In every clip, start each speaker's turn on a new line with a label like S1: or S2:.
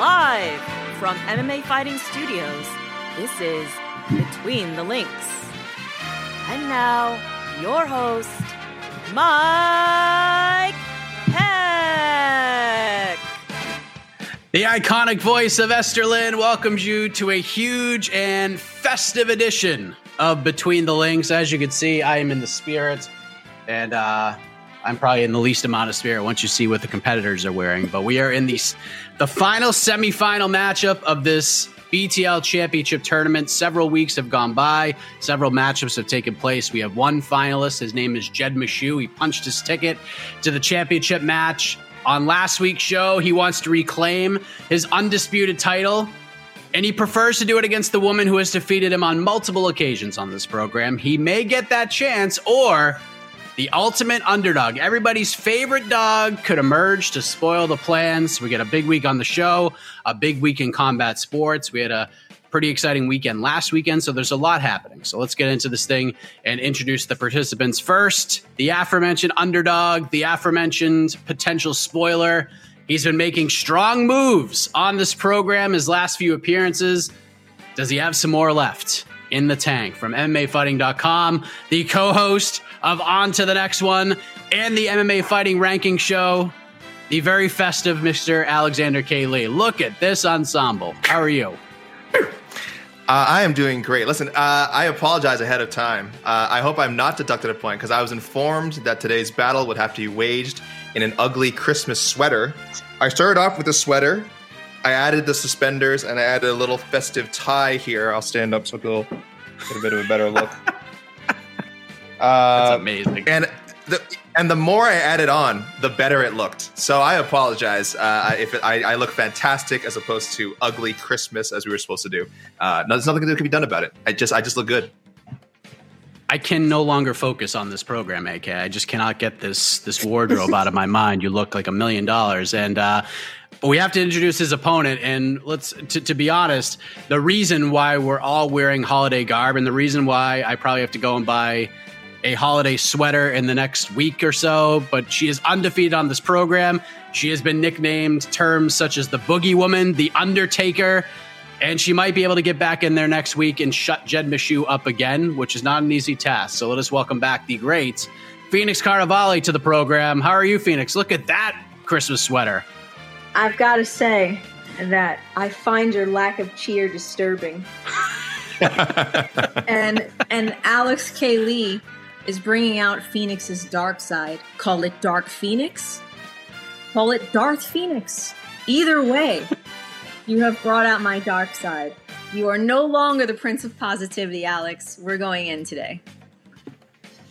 S1: Live from MMA Fighting Studios, this is Between the Links. And now, your host, Mike Heck.
S2: The iconic voice of Esther Lynn welcomes you to a huge and festive edition of Between the Links. As you can see, I am in the spirit, and uh, I'm probably in the least amount of spirit once you see what the competitors are wearing. But we are in the the final semifinal matchup of this BTL Championship tournament. Several weeks have gone by. Several matchups have taken place. We have one finalist. His name is Jed Meshew. He punched his ticket to the championship match. On last week's show, he wants to reclaim his undisputed title, and he prefers to do it against the woman who has defeated him on multiple occasions on this program. He may get that chance, or the ultimate underdog. Everybody's favorite dog could emerge to spoil the plans. We get a big week on the show, a big week in combat sports. We had a pretty exciting weekend last weekend, so there's a lot happening. So let's get into this thing and introduce the participants first. The aforementioned underdog, the aforementioned potential spoiler. He's been making strong moves on this program his last few appearances. Does he have some more left in the tank? From MMAfighting.com, the co host of On to the Next One and the MMA Fighting Ranking Show, the very festive Mr. Alexander K. Lee. Look at this ensemble. How are you?
S3: Uh, I am doing great. Listen, uh, I apologize ahead of time. Uh, I hope I'm not deducted a point because I was informed that today's battle would have to be waged in an ugly Christmas sweater. I started off with a sweater. I added the suspenders and I added a little festive tie here. I'll stand up so it'll get a bit of a better look.
S2: That's amazing.
S3: And the and the more I added on, the better it looked. So I apologize uh, if it, I, I look fantastic as opposed to ugly Christmas as we were supposed to do. Uh, no, there's nothing that can be done about it. I just I just look good.
S2: I can no longer focus on this program, AK. I just cannot get this this wardrobe out of my mind. You look like a million dollars, and uh, but we have to introduce his opponent. And let's to, to be honest, the reason why we're all wearing holiday garb, and the reason why I probably have to go and buy a holiday sweater in the next week or so. But she is undefeated on this program. She has been nicknamed terms such as the Boogie Woman, the Undertaker. And she might be able to get back in there next week and shut Jed Meshew up again, which is not an easy task. So let us welcome back the great Phoenix Carnevale to the program. How are you, Phoenix? Look at that Christmas sweater.
S4: I've got to say that I find your lack of cheer disturbing. and and Alex K. Lee is bringing out Phoenix's dark side. Call it Dark Phoenix. Call it Darth Phoenix. Either way, you have brought out my dark side. You are no longer the Prince of Positivity, Alex. We're going in today.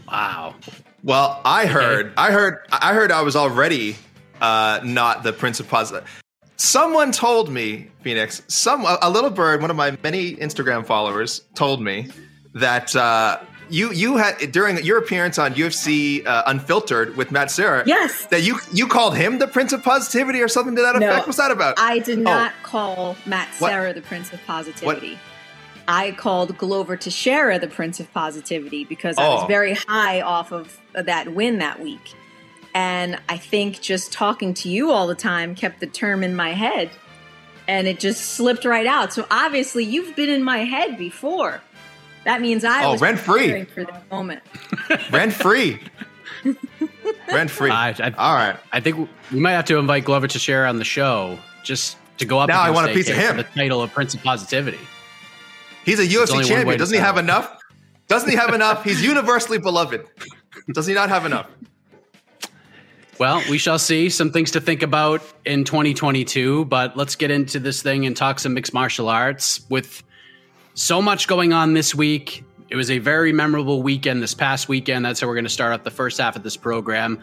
S2: Wow.
S3: Well, I heard, okay. I heard, I heard I was already uh, not the Prince of Positivity. Someone told me, Phoenix, some a little bird, one of my many Instagram followers, told me that uh, you you had during your appearance on UFC uh, Unfiltered with Matt Serra.
S4: Yes,
S3: that you you called him the Prince of Positivity or something to that effect. No, What's that about?
S4: I did not oh. call Matt Serra the Prince of Positivity. What? I called Glover Teixeira the Prince of Positivity because I was oh. very high off of that win that week. And I think just talking to you all the time kept the term in my head and it just slipped right out. So obviously you've been in my head before. That means I oh, was
S3: rent free
S4: for that moment.
S3: rent free. rent free. I, I, all right.
S2: I think we might have to invite Glover to share on the show just to go up.
S3: Now I want a piece of him.
S2: The title of Prince of Positivity.
S3: He's a UFC champion. Doesn't he have enough? Doesn't he have enough? He's universally beloved. Does he not have enough?
S2: Well, we shall see. Some things to think about in 2022, but let's get into this thing and talk some mixed martial arts. With so much going on this week, it was a very memorable weekend this past weekend. That's how we're going to start off the first half of this program.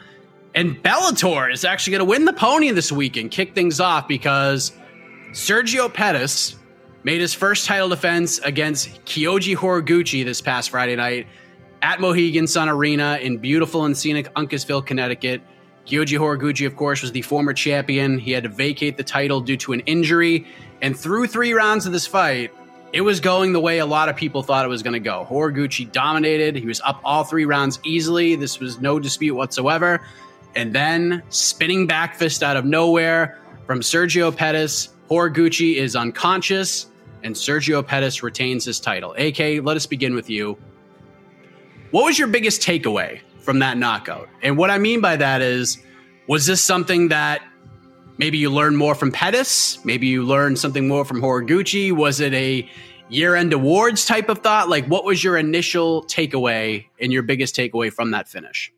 S2: And Bellator is actually going to win the pony this week and kick things off because Sergio Pettis made his first title defense against Kyoji Horiguchi this past Friday night at Mohegan Sun Arena in beautiful and scenic Uncasville, Connecticut. Kyoji Horiguchi, of course, was the former champion. He had to vacate the title due to an injury. And through three rounds of this fight, it was going the way a lot of people thought it was going to go. Horiguchi dominated. He was up all three rounds easily. This was no dispute whatsoever. And then spinning back fist out of nowhere from Sergio Pettis. Horiguchi is unconscious, and Sergio Pettis retains his title. AK, let us begin with you. What was your biggest takeaway from that knockout. And what I mean by that is, was this something that maybe you learned more from Pettis? Maybe you learned something more from Horiguchi? Was it a year end awards type of thought? Like, what was your initial takeaway and your biggest takeaway from that finish?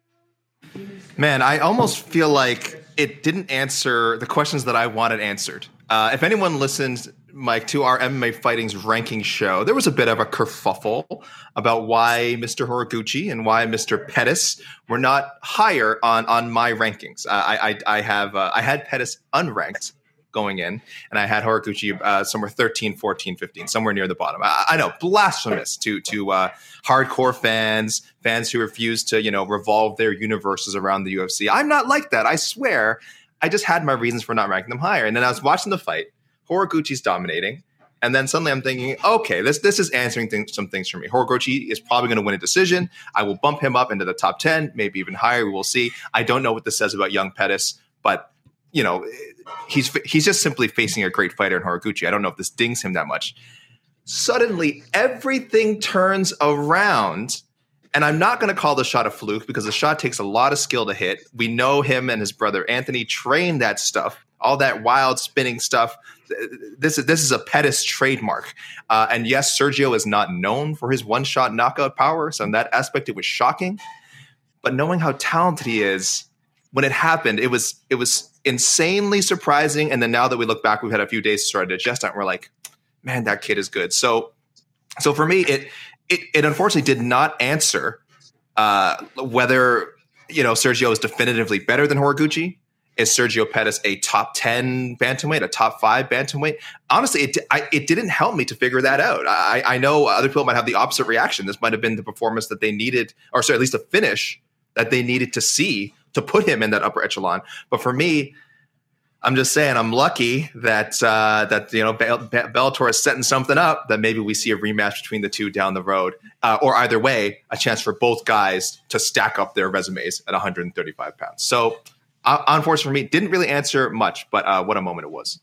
S3: Man, I almost feel like it didn't answer the questions that I wanted answered. Uh, if anyone listens Mike, to our MMA Fighting's ranking show, there was a bit of a kerfuffle about why Mr. Horiguchi and why Mr. Pettis were not higher on on my rankings. I, I, I have uh, I had Pettis unranked going in, and I had Horiguchi uh, somewhere 13, 14, 15, somewhere near the bottom. I, I know, blasphemous to to uh, hardcore fans, fans who refuse to you know revolve their universes around the UFC. I'm not like that. I swear. I just had my reasons for not ranking them higher, and then I was watching the fight Horiguchi's dominating. And then suddenly I'm thinking, okay, this this is answering things, some things for me. Horiguchi is probably going to win a decision. I will bump him up into the top 10, maybe even higher. We will see. I don't know what this says about young Pettis, but you know, he's he's just simply facing a great fighter in Horiguchi. I don't know if this dings him that much. Suddenly, everything turns around. And I'm not going to call the shot a fluke because the shot takes a lot of skill to hit. We know him and his brother Anthony trained that stuff all that wild spinning stuff. This is this is a Pettis trademark. Uh, and yes, Sergio is not known for his one shot knockout power, so in that aspect, it was shocking. But knowing how talented he is, when it happened, it was it was insanely surprising. And then now that we look back, we've had a few days to sort of digest it. And we're like, man, that kid is good. So so for me, it it, it unfortunately did not answer uh, whether you know Sergio is definitively better than Horiguchi is Sergio Pettis a top 10 bantamweight, a top five bantamweight? Honestly, it, I, it didn't help me to figure that out. I, I know other people might have the opposite reaction. This might have been the performance that they needed, or sorry, at least a finish that they needed to see to put him in that upper echelon. But for me, I'm just saying I'm lucky that uh, that you know Bellator is setting something up that maybe we see a rematch between the two down the road, uh, or either way, a chance for both guys to stack up their resumes at 135 pounds. So uh, unfortunately for me, didn't really answer much, but uh, what a moment it was.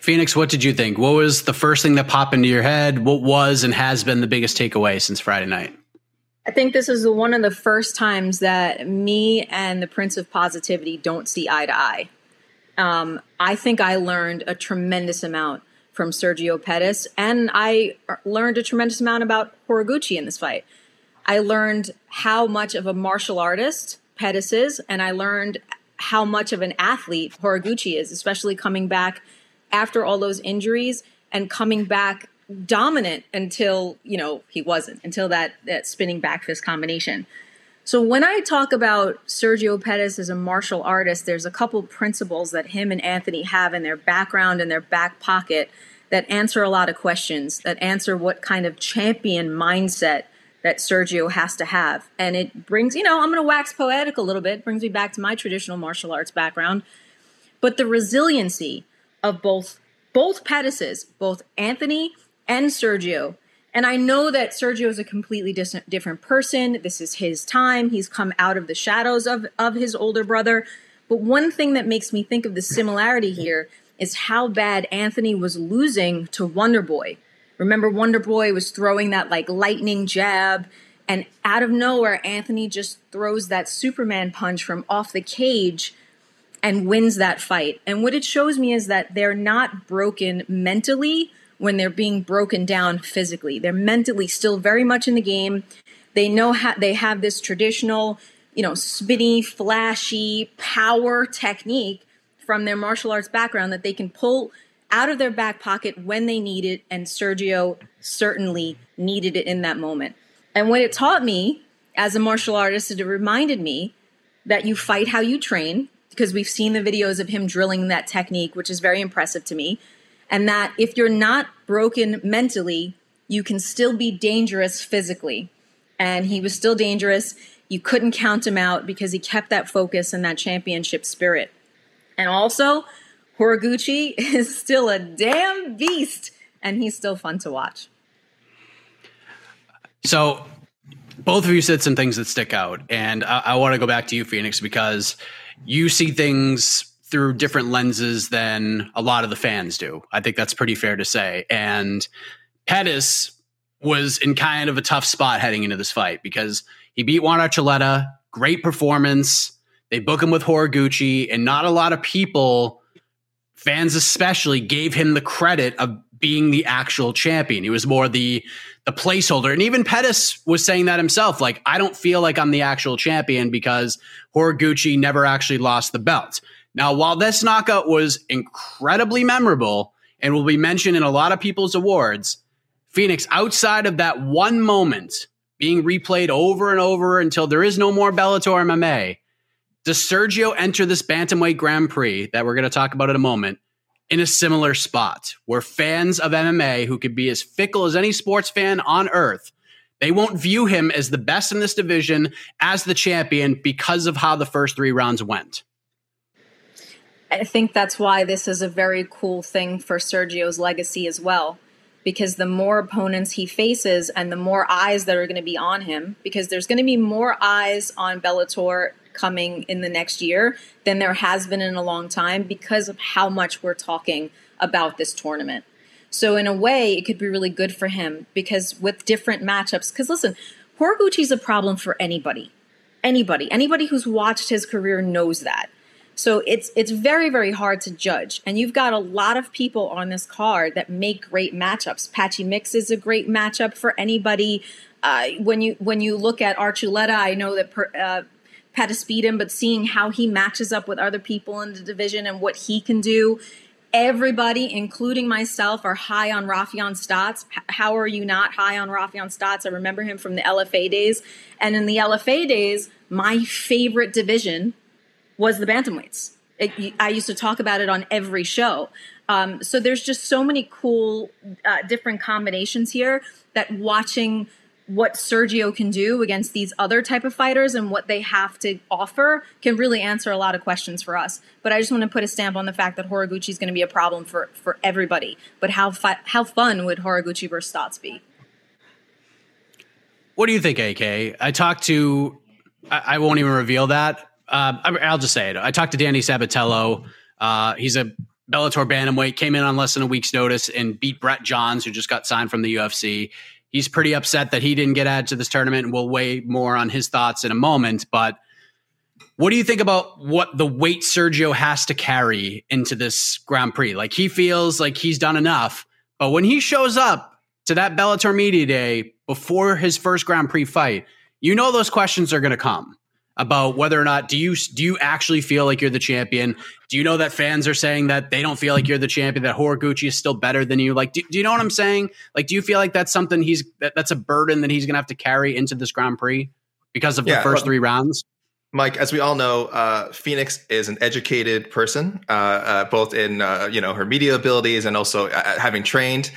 S2: Phoenix, what did you think? What was the first thing that popped into your head? What was and has been the biggest takeaway since Friday night?
S4: I think this is one of the first times that me and the Prince of Positivity don't see eye to eye. Um, I think I learned a tremendous amount from Sergio Pettis, and I learned a tremendous amount about Horiguchi in this fight. I learned how much of a martial artist Pettis is, and I learned how much of an athlete Horiguchi is, especially coming back after all those injuries and coming back dominant until you know he wasn't until that that spinning back fist combination. So when I talk about Sergio Pettis as a martial artist, there's a couple principles that him and Anthony have in their background and their back pocket that answer a lot of questions, that answer what kind of champion mindset that Sergio has to have. And it brings, you know, I'm going to wax poetic a little bit, brings me back to my traditional martial arts background, but the resiliency of both both Pettises, both Anthony and Sergio. And I know that Sergio is a completely dis- different person. This is his time. He's come out of the shadows of, of his older brother. But one thing that makes me think of the similarity here is how bad Anthony was losing to Wonder Boy. Remember, Wonder Boy was throwing that like lightning jab, and out of nowhere, Anthony just throws that Superman punch from off the cage and wins that fight. And what it shows me is that they're not broken mentally when they're being broken down physically. They're mentally still very much in the game. They know how they have this traditional, you know, spinny, flashy power technique from their martial arts background that they can pull out of their back pocket when they need it. And Sergio certainly needed it in that moment. And what it taught me as a martial artist, it reminded me that you fight how you train, because we've seen the videos of him drilling that technique, which is very impressive to me. And that if you're not broken mentally, you can still be dangerous physically. And he was still dangerous. You couldn't count him out because he kept that focus and that championship spirit. And also, Horiguchi is still a damn beast, and he's still fun to watch.
S2: So, both of you said some things that stick out, and I, I want to go back to you, Phoenix, because you see things through different lenses than a lot of the fans do. I think that's pretty fair to say. And Pettis was in kind of a tough spot heading into this fight because he beat Juan Archuleta, great performance. They book him with Horiguchi, and not a lot of people, fans especially, gave him the credit of being the actual champion. He was more the the placeholder. And even Pettis was saying that himself. Like, I don't feel like I'm the actual champion because Horiguchi never actually lost the belt. Now, while this knockout was incredibly memorable and will be mentioned in a lot of people's awards, Phoenix, outside of that one moment being replayed over and over until there is no more Bellator MMA, does Sergio enter this Bantamweight Grand Prix that we're going to talk about in a moment in a similar spot where fans of MMA who could be as fickle as any sports fan on earth they won't view him as the best in this division as the champion because of how the first 3 rounds went.
S4: I think that's why this is a very cool thing for Sergio's legacy as well because the more opponents he faces and the more eyes that are going to be on him because there's going to be more eyes on Bellator coming in the next year than there has been in a long time because of how much we're talking about this tournament. So in a way, it could be really good for him because with different matchups, because listen, Horiguchi's a problem for anybody. Anybody. Anybody who's watched his career knows that. So it's it's very very hard to judge, and you've got a lot of people on this card that make great matchups. Patchy Mix is a great matchup for anybody. Uh, when you when you look at Archuleta, I know that per, uh, Him, but seeing how he matches up with other people in the division and what he can do. Everybody, including myself, are high on Raufeon Stots. How are you not high on Raufeon Stots? I remember him from the LFA days. And in the LFA days, my favorite division was the bantamweights. It, I used to talk about it on every show. Um, so there's just so many cool uh, different combinations here that watching – what Sergio can do against these other type of fighters and what they have to offer can really answer a lot of questions for us. But I just want to put a stamp on the fact that Horiguchi is going to be a problem for for everybody. But how fi- how fun would Horiguchi versus Stots be?
S2: What do you think, AK? I talked to. I, I won't even reveal that. Uh, I, will just say it. I talked to Danny Sabatello. Uh, he's a Bellator bantamweight. Came in on less than a week's notice and beat Brett Johns, who just got signed from the UFC he's pretty upset that he didn't get added to this tournament. And we'll weigh more on his thoughts in a moment. But what do you think about what the weight Sergio has to carry into this Grand Prix? Like he feels like he's done enough, but when he shows up to that Bellator media day before his first Grand Prix fight, you know those questions are going to come about whether or not do you do you actually feel like you're the champion? Do you know that fans are saying that they don't feel like you're the champion? That Horiguchi is still better than you? Like, do, do you know what I'm saying? Like, do you feel like that's something he's that, that's a burden that he's going to have to carry into this Grand Prix? because of the first well, three rounds?
S3: Mike, as we all know, uh, Phoenix is an educated person, uh, uh, both in uh, you know her media abilities and also uh, having trained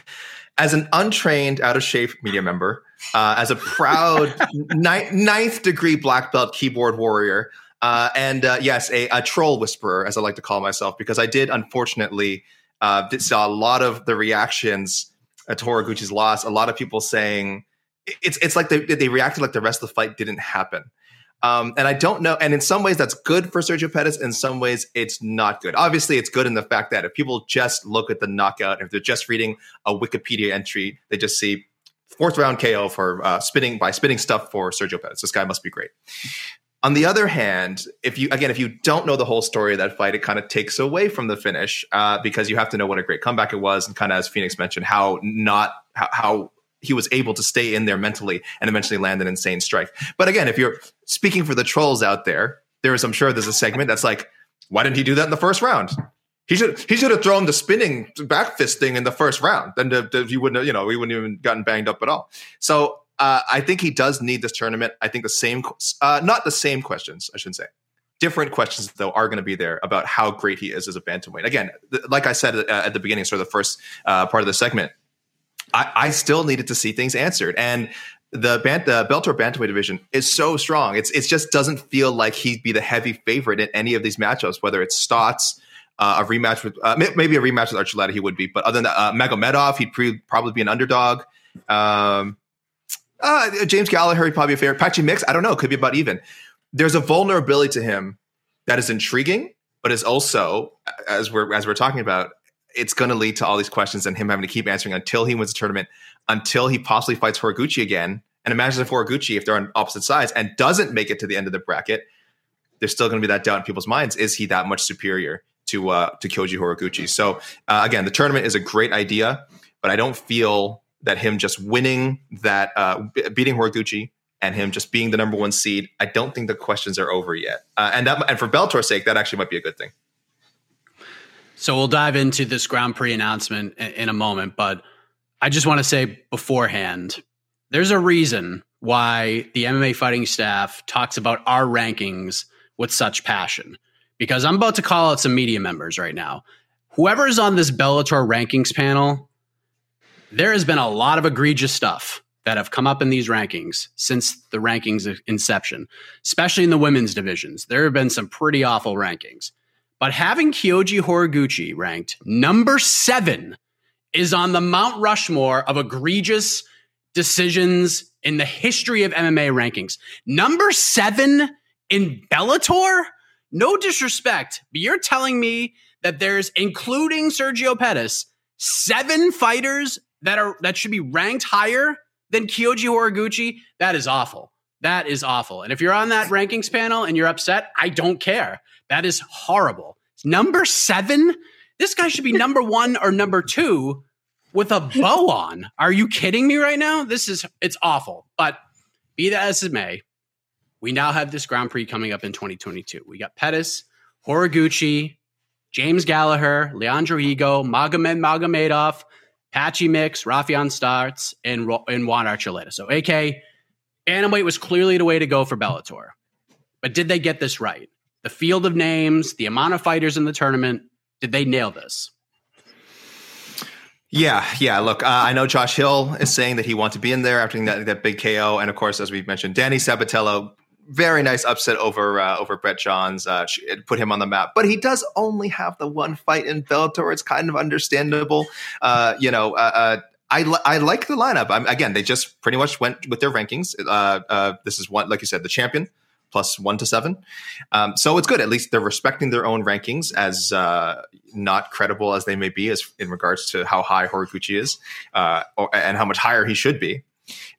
S3: as an untrained, out of shape media member, uh, as a proud ni- ninth degree black belt keyboard warrior, and yes, a, a, troll whisperer, as I like to call myself, because I did unfortunately did saw a lot of the reactions to Horiguchi's loss. A lot of people saying it's it's like they they reacted like the rest of the fight didn't happen. Um, and I don't know. And in some ways, that's good for Sergio Pettis. In some ways, it's not good. Obviously, it's good in the fact that if people just look at the knockout, if they're just reading a Wikipedia entry, they just see fourth round KO for uh, spinning by spinning stuff for Sergio Pettis. This guy must be great. On the other hand, if you again, if you don't know the whole story of that fight, it kind of takes away from the finish uh, because you have to know what a great comeback it was, and kind of as Phoenix mentioned, how not how, how he was able to stay in there mentally and eventually land an insane strike. But again, if you're speaking for the trolls out there, there is, I'm sure there's a segment that's like, why didn't he do that in the first round? He should he should have thrown the spinning back fist thing in the first round. Then the, the, he wouldn't have, you know, he wouldn't even gotten banged up at all. So uh, I think he does need this tournament. I think the same, uh, not the same questions, I shouldn't say. Different questions though are going to be there about how great he is as a bantamweight. Again, th- like I said uh, at the beginning, sort of the first uh, part of the segment, I, I still needed to see things answered. And the, Bant- the bantamweight division is so strong. It's it just doesn't feel like he'd be the heavy favorite in any of these matchups, whether it's Stots, uh, a rematch with uh, maybe a rematch with Archuleta, he would be. But other than that, uh, Magomedov, he'd pre- probably be an underdog. Um, uh, James Gallagher, he'd probably be a favorite. Patchy Mix, I don't know, could be about even. There's a vulnerability to him that is intriguing, but is also, as we're as we're talking about, it's going to lead to all these questions and him having to keep answering until he wins the tournament, until he possibly fights Horiguchi again. And imagine if Horiguchi, if they're on opposite sides and doesn't make it to the end of the bracket, there's still going to be that doubt in people's minds: is he that much superior to uh, to Kyoji Horiguchi? So uh, again, the tournament is a great idea, but I don't feel that him just winning that, uh, beating Horiguchi, and him just being the number one seed, I don't think the questions are over yet. Uh, and that, and for Bellator's sake, that actually might be a good thing.
S2: So we'll dive into this Grand Prix announcement in a moment, but I just want to say beforehand, there's a reason why the MMA fighting staff talks about our rankings with such passion. Because I'm about to call out some media members right now. Whoever's on this Bellator rankings panel, there has been a lot of egregious stuff that have come up in these rankings since the rankings inception, especially in the women's divisions. There have been some pretty awful rankings. But having Kyoji Horiguchi ranked number seven is on the Mount Rushmore of egregious decisions in the history of MMA rankings. Number seven in Bellator? No disrespect, but you're telling me that there's, including Sergio Pettis, seven fighters that are that should be ranked higher than Kyoji Horiguchi? That is awful. That is awful. And if you're on that rankings panel and you're upset, I don't care. That is horrible. Number seven? This guy should be number one or number two with a bow on. Are you kidding me right now? This is it's awful. But be that as it may, we now have this Grand Prix coming up in 2022. We got Pettis, Horiguchi, James Gallagher, Leandro Higo, Magomed Magomedov, Patchy Mix, Raufeon Stots, and, and Juan Archuleta. So AK, Bantamweight was clearly the way to go for Bellator. But did they get this right? the field of names, the amount of fighters in the tournament. Did they nail this?
S3: Yeah, yeah. Look, uh, I know Josh Hill is saying that he wants to be in there after that, that big KO, and of course, as we've mentioned, Danny Sabatello, very nice upset over uh, over Brett Johns, uh, put him on the map. But he does only have the one fight in Bellator. It's kind of understandable, uh, you know. Uh, uh, I, li- I like the lineup. I'm, again, they just pretty much went with their rankings. this is one, like you said, the champion plus one to seven. Um, so it's good. At least they're respecting their own rankings, as uh, not credible as they may be, as in regards to how high Horiguchi is uh, or, and how much higher he should be.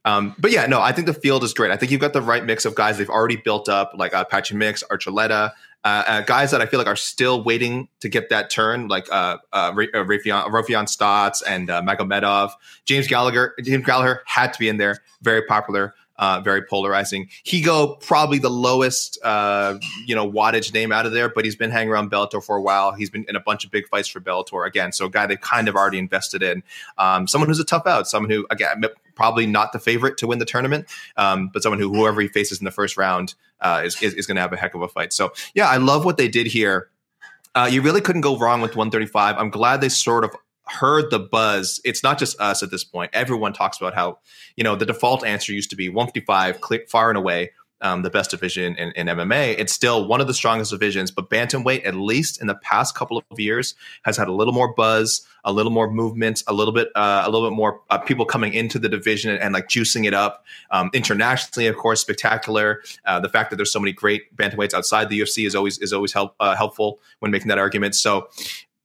S3: Um, but yeah, no, I think the field is great. I think you've got the right mix of guys they've already built up, like uh, Patchy Mix, Archuleta, uh, uh, guys that I feel like are still waiting to get that turn, like uh, uh, Raufeon, Raufeon Stots and uh, Magomedov. James Gallagher, James Gallagher had to be in there, very popular. Uh, very polarizing. Higo, probably the lowest, uh, you know, wattage name out of there, but he's been hanging around Bellator for a while. He's been in a bunch of big fights for Bellator again. So a guy they've kind of already invested in. Um, someone who's a tough out, someone who, again, probably not the favorite to win the tournament, um, but someone who whoever he faces in the first round uh, is, is, is going to have a heck of a fight. So yeah, I love what they did here. Uh, you really couldn't go wrong with 135. I'm glad they sort of heard the buzz. It's not just us at this point. Everyone talks about how, you know, the default answer used to be 155, click far and away um, the best division in, in, MMA. It's still one of the strongest divisions, but bantamweight, at least in the past couple of years, has had a little more buzz, a little more movement, a little bit, uh, a little bit more uh, people coming into the division and, and like juicing it up um, internationally. Of course, spectacular. Uh, the fact that there's so many great bantamweights outside the UFC is always is always help, uh, helpful when making that argument. So.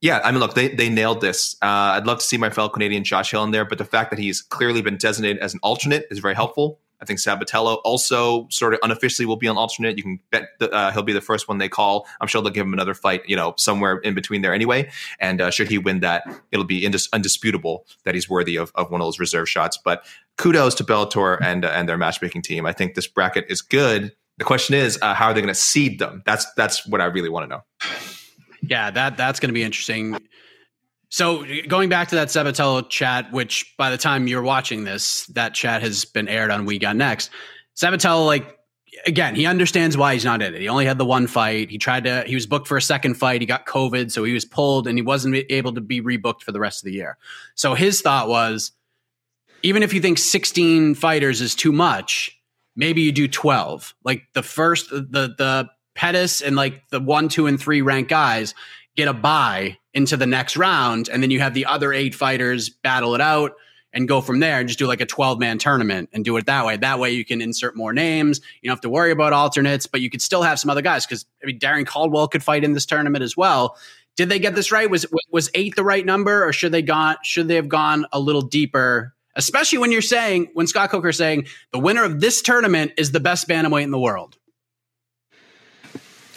S3: Yeah, I mean, look, they, they nailed this. Uh, I'd love to see my fellow Canadian Josh Hill in there, but the fact that he's clearly been designated as an alternate is very helpful. I think Sabatello also sort of unofficially will be an alternate. You can bet uh, he'll be the first one they call. I'm sure they'll give him another fight, you know, somewhere in between there anyway. And uh, should he win that, it'll be indis- undisputable that he's worthy of, of one of those reserve shots. But kudos to Bellator and uh, and their matchmaking team. I think this bracket is good. The question is, uh, how are they going to seed them? That's that's what I really want to know.
S2: Yeah, that that's going to be interesting. So going back to that Sabatello chat, which by the time you're watching this, that chat has been aired on We Got Next. Sabatello, like again, he understands why he's not in it. He only had the one fight. He tried to. He was booked for a second fight. He got COVID, so he was pulled, and he wasn't able to be rebooked for the rest of the year. So his thought was, even if you think 16 fighters is too much, maybe you do 12. Like the first, the the Pettis and like the one, two, and three ranked guys get a buy into the next round, and then you have the other eight fighters battle it out and go from there and just do like a 12 man tournament and do it that way. That way you can insert more names. You don't have to worry about alternates, but you could still have some other guys because I mean Darrion Caldwell could fight in this tournament as well. Did they get this right? Was was eight the right number, or should they gone should they have gone a little deeper? Especially when you're saying when Scott Coker saying the winner of this tournament is the best bantamweight in the world.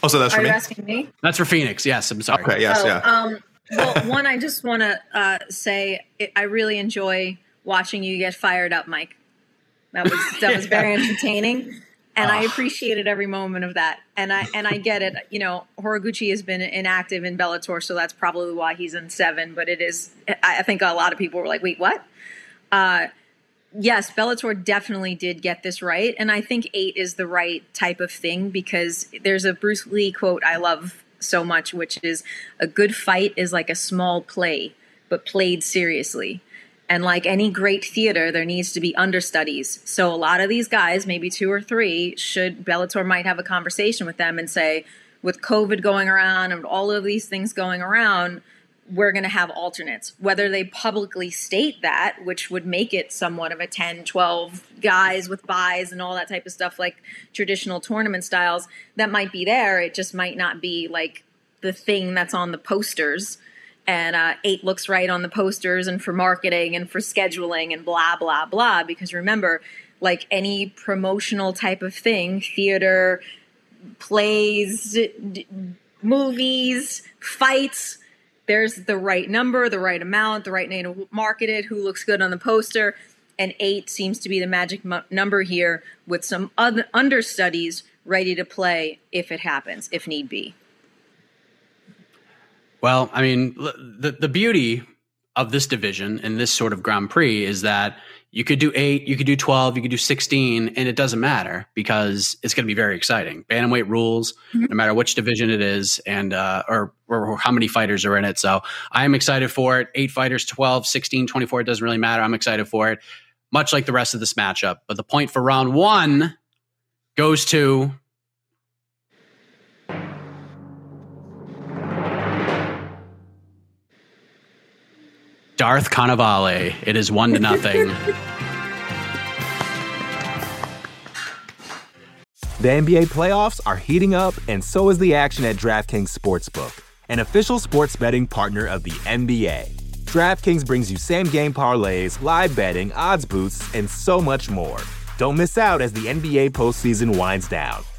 S3: Oh, so that's
S4: Are
S3: for
S4: you
S3: me.
S4: asking me?
S2: That's for Phoenix. Yes, I'm sorry.
S3: Okay. Yes.
S4: Oh,
S3: yeah.
S4: Um, well, one, I just want to uh, say it, I really enjoy watching you get fired up, Mike. That was that was very entertaining, and I appreciated every moment of that. And I and I get it. You know, Horiguchi has been inactive in Bellator, so that's probably why he's in seven. But it is, I I think a lot of people were like, "Wait, what?" Uh, yes, Bellator definitely did get this right, and I think eight is the right type of thing because there's a Bruce Lee quote I love so much, which is a good fight is like a small play, but played seriously. And like any great theater, there needs to be understudies. So a lot of these guys, maybe two or three, should Bellator might have a conversation with them and say, with COVID going around and all of these things going around, we're going to have alternates. Whether they publicly state that, which would make it somewhat of a 10, 12 guys with buys and all that type of stuff, like traditional tournament styles, that might be there. It just might not be like the thing that's on the posters. And uh, eight looks right on the posters and for marketing and for scheduling and blah, blah, blah. Because remember, like any promotional type of thing, theater, plays, d- movies, fights, there's the right number, the right amount, the right name to market it, who looks good on the poster. And eight seems to be the magic number here with some other understudies ready to play if it happens, if need be.
S2: Well, I mean, the the beauty of this division and this sort of Grand Prix is that you could do eight, you could do twelve, you could do sixteen, and it doesn't matter because it's going to be very exciting. Bantamweight rules, no matter which division it is, and uh, or, or how many fighters are in it. So I am excited for it. Eight fighters, 12, 16, 24, it doesn't really matter. I'm excited for it, much like the rest of this matchup. But the point for round one goes to Darth Carnevale. It is one to nothing.
S5: The NBA playoffs are heating up, and so is the action at DraftKings Sportsbook, an official sports betting partner of the NBA. DraftKings brings you same game parlays, live betting, odds boosts, and so much more. Don't miss out as the NBA postseason winds down.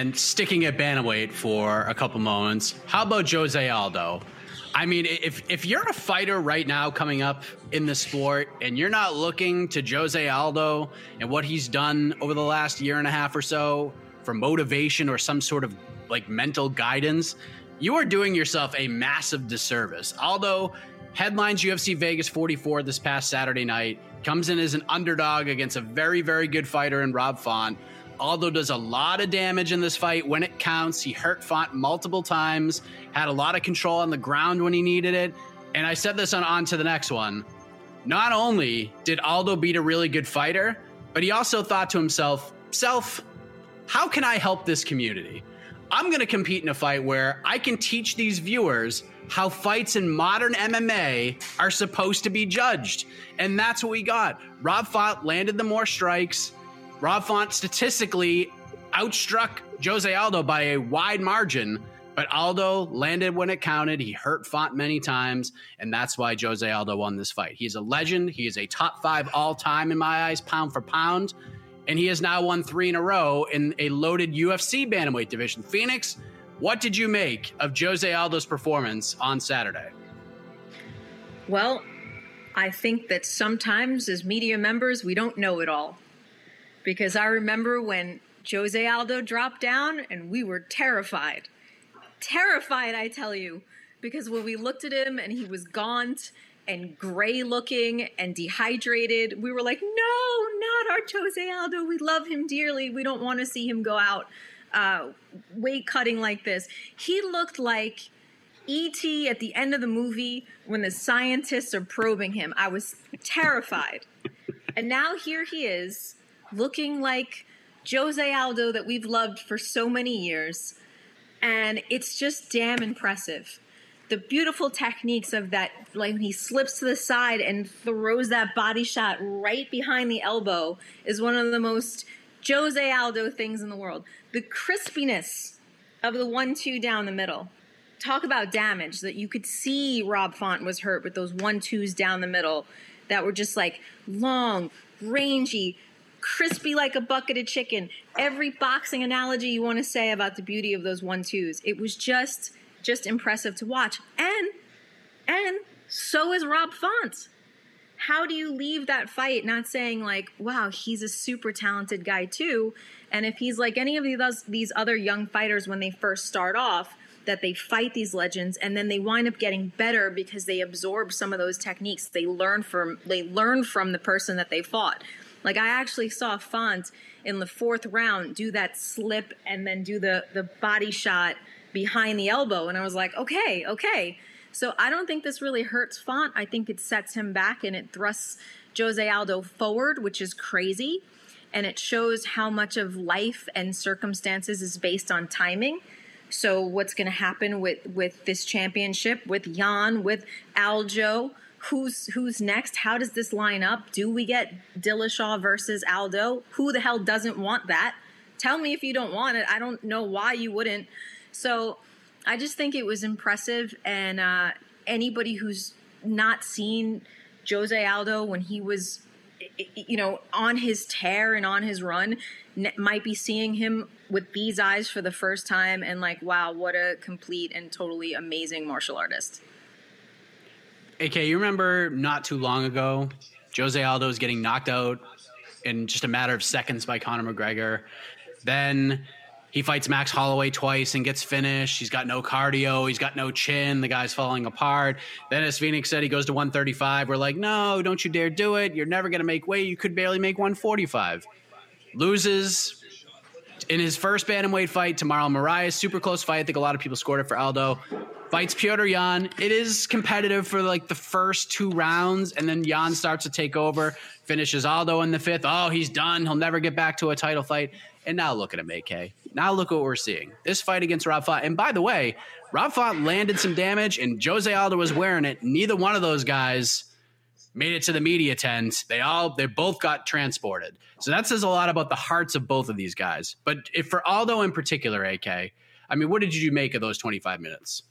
S2: and sticking at bantamweight for a couple moments. How about Jose Aldo? I mean, if if you're a fighter right now coming up in the sport and you're not looking to Jose Aldo and what he's done over the last year and a half or so for motivation or some sort of like mental guidance, you are doing yourself a massive disservice. Aldo headlines UFC Vegas 44 this past Saturday night, comes in as an underdog against a very, very good fighter in Rob Font Aldo does a lot of damage in this fight when it counts. He hurt Font multiple times, had a lot of control on the ground when he needed it. And I said this on, on to the next one. Not only did Aldo beat a really good fighter, but he also thought to himself, self, how can I help this community? I'm going to compete in a fight where I can teach these viewers how fights in modern MMA are supposed to be judged. And that's what we got. Rob Font landed the more strikes. Rob Font statistically outstruck Jose Aldo by a wide margin, but Aldo landed when it counted. He hurt Font many times, and that's why Jose Aldo won this fight. He's a legend. He is a top five all time in my eyes, pound for pound, and he has now won three in a row in a loaded UFC bantamweight division. Phoenix, what did you make of Jose Aldo's performance on Saturday?
S4: Well, I think that sometimes as media members, we don't know it all because I remember when Jose Aldo dropped down and we were terrified. Terrified, I tell you, because when we looked at him and he was gaunt and gray looking and dehydrated, we were like, no, not our Jose Aldo. We love him dearly. We don't want to see him go out uh, weight cutting like this. He looked like E.T. at the end of the movie when the scientists are probing him. I was terrified. and now here he is looking like Jose Aldo that we've loved for so many years. And it's just damn impressive. The beautiful techniques of that, like when he slips to the side and throws that body shot right behind the elbow, is one of the most Jose Aldo things in the world. The crispiness of the one two down the middle. Talk about damage that you could see Rob Font was hurt with those one twos down the middle that were just like long, rangy, crispy like a bucket of chicken. Every boxing analogy you want to say about the beauty of those one twos. It was just just impressive to watch. And and so is Rob Font. How do you leave that fight not saying like, wow, he's a super talented guy too? And if he's like any of these these other young fighters when they first start off, that they fight these legends and then they wind up getting better because they absorb some of those techniques. They learn from they learn from the person that they fought. Like I actually saw Font in the fourth round do that slip and then do the the body shot behind the elbow, and I was like, okay, okay. So I don't think this really hurts Font. I think it sets him back and it thrusts Jose Aldo forward, which is crazy. And it shows how much of life and circumstances is based on timing. So what's going to happen with with this championship with Yan, with Aljo, who's who's next? How does this line up? Do we get Dillashaw versus Aldo? Who the hell doesn't want that? Tell me if you don't want it. I don't know why you wouldn't. So I just think it was impressive. And uh, anybody who's not seen Jose Aldo when he was, you know, on his tear and on his run might be seeing him with these eyes for the first time and like, wow, what a complete and totally amazing martial artist.
S2: AK, you remember not too long ago, Jose Aldo was getting knocked out in just a matter of seconds by Conor McGregor. Then he fights Max Holloway twice and gets finished. He's got no cardio. He's got no chin. The guy's falling apart. Then, as Phoenix said, he goes to 135. We're like, no, don't you dare do it. You're never going to make weight. You could barely make 145. Loses in his first bantamweight fight to Marlon Moraes. Super close fight. I think a lot of people scored it for Aldo fights Petr Yan. It is competitive for like the first two rounds, and then Yan starts to take over, finishes Aldo in the fifth. Oh, he's done. He'll never get back to a title fight. And now look at him, AK. Now look what we're seeing. This fight against Rob Font. And by the way, Rob Font landed some damage, and Jose Aldo was wearing it. Neither one of those guys made it to the media tent. They all they both got transported. So that says a lot about the hearts of both of these guys. But if for Aldo in particular, AK, I mean, what did you make of those 25 minutes?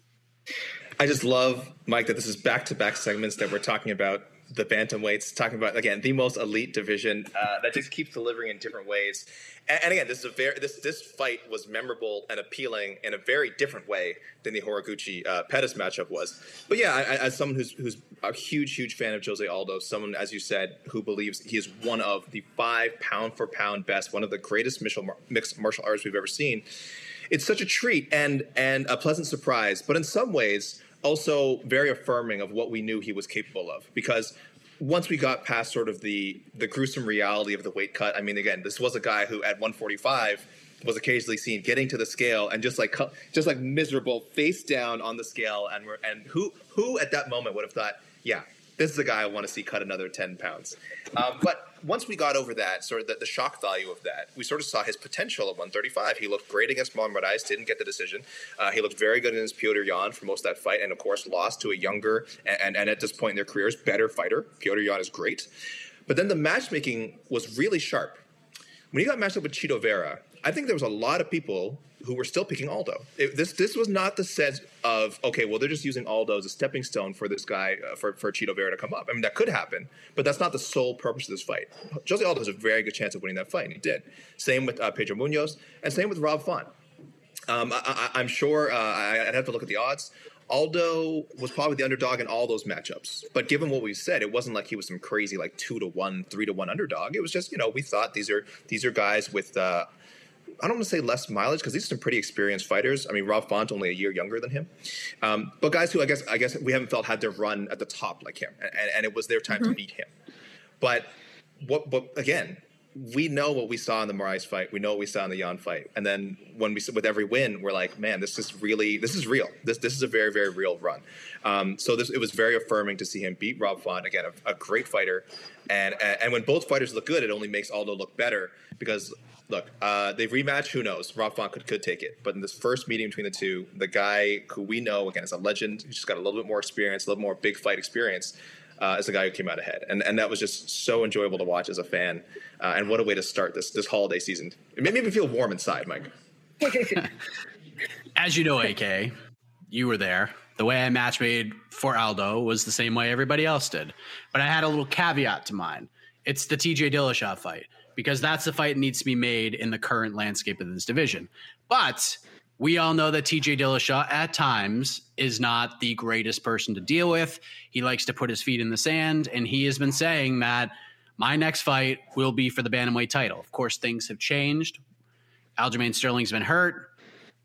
S3: I just love, Mike, that this is back to back segments that we're talking about the bantamweights, talking about again the most elite division uh, that just keeps delivering in different ways. And, and, again, this is a very this this fight was memorable and appealing in a very different way than the Horiguchi uh, Pettis matchup was. But yeah, I, as someone who's who's a huge huge fan of Jose Aldo, someone as you said who believes he is one of the five pound for pound best, one of the greatest mixed martial artists we've ever seen it's such a treat and and a pleasant surprise, but in some ways also very affirming of what we knew he was capable of because once we got past sort of the the gruesome reality of the weight cut, I mean, again, this was a guy who at 145 was occasionally seen getting to the scale and just like just like miserable, face down on the scale, and and who who at that moment would have thought, yeah, this is a guy I want to see cut another 10 pounds. Um, but once we got over that, sort of the, the, shock value of that, we sort of saw his potential at 135. He looked great against Mohamed Moraes, didn't get the decision. Uh, he looked very good against Petr Yan for most of that fight, and of course lost to a younger and, and, and at this point in their careers, better fighter. Petr Yan is great. But then the matchmaking was really sharp. When he got matched up with Chito Vera, I think there was a lot of people who were still picking Aldo. It, this this was not the sense of okay, well they're just using Aldo as a stepping stone for this guy uh, for for Chito Vera to come up. I mean that could happen, but that's not the sole purpose of this fight. Jose Aldo has a very good chance of winning that fight, and he did. Same with uh, Pedro Munhoz, and same with Rob Font. Um, I, am sure uh, I'd have to look at the odds. Aldo was probably the underdog in all those matchups. But given what we said, it wasn't like he was some crazy like two to one, three to one underdog. It was just you know we thought these are these are guys with uh, I don't want to say less mileage because these are some pretty experienced fighters. I mean, Rob Font only a year younger than him, um, but guys who I guess I guess we haven't felt had to run at the top like him, and, and it was their time mm-hmm. to beat him. But what? But again, we know what we saw in the Moraes fight. We know what we saw in the Yan fight. And then when we with every win, we're like, man, this is really this is real. This this is a very very real run. Um, so this it was very affirming to see him beat Rob Font again, a, a great fighter. And, and when both fighters look good, it only makes Aldo look better because look, uh, they've rematched. Who knows? Rob Font could, could take it. But in this first meeting between the two, the guy who we know, again, is a legend, he's just got a little bit more experience, a little more big fight experience, uh, is the guy who came out ahead. And, and that was just so enjoyable to watch as a fan. Uh, and what a way to start this this holiday season. It made me feel warm inside, Mike.
S2: as you know, AK, you were there. The way I match made for Aldo was the same way everybody else did. But I had a little caveat to mine. It's the TJ Dillashaw fight because that's the fight that needs to be made in the current landscape of this division. But we all know that TJ Dillashaw at times is not the greatest person to deal with. He likes to put his feet in the sand, and he has been saying that my next fight will be for the bantamweight title. Of course, things have changed. Aljamain Sterling's been hurt.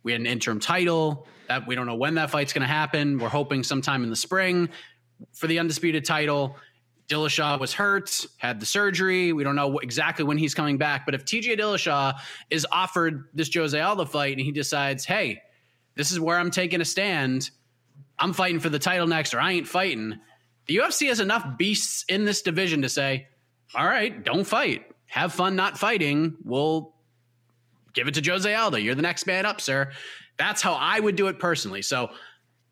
S2: We had an interim title that we don't know when that fight's going to happen. We're hoping sometime in the spring for the undisputed title. Dillashaw was hurt, had the surgery. We don't know exactly when he's coming back. But if TJ Dillashaw is offered this Jose Aldo fight and he decides, hey, this is where I'm taking a stand, I'm fighting for the title next, or I ain't fighting. The UFC has enough beasts in this division to say, all right, don't fight. Have fun not fighting. We'll give it to Jose Aldo. You're the next man up, sir. That's how I would do it personally. So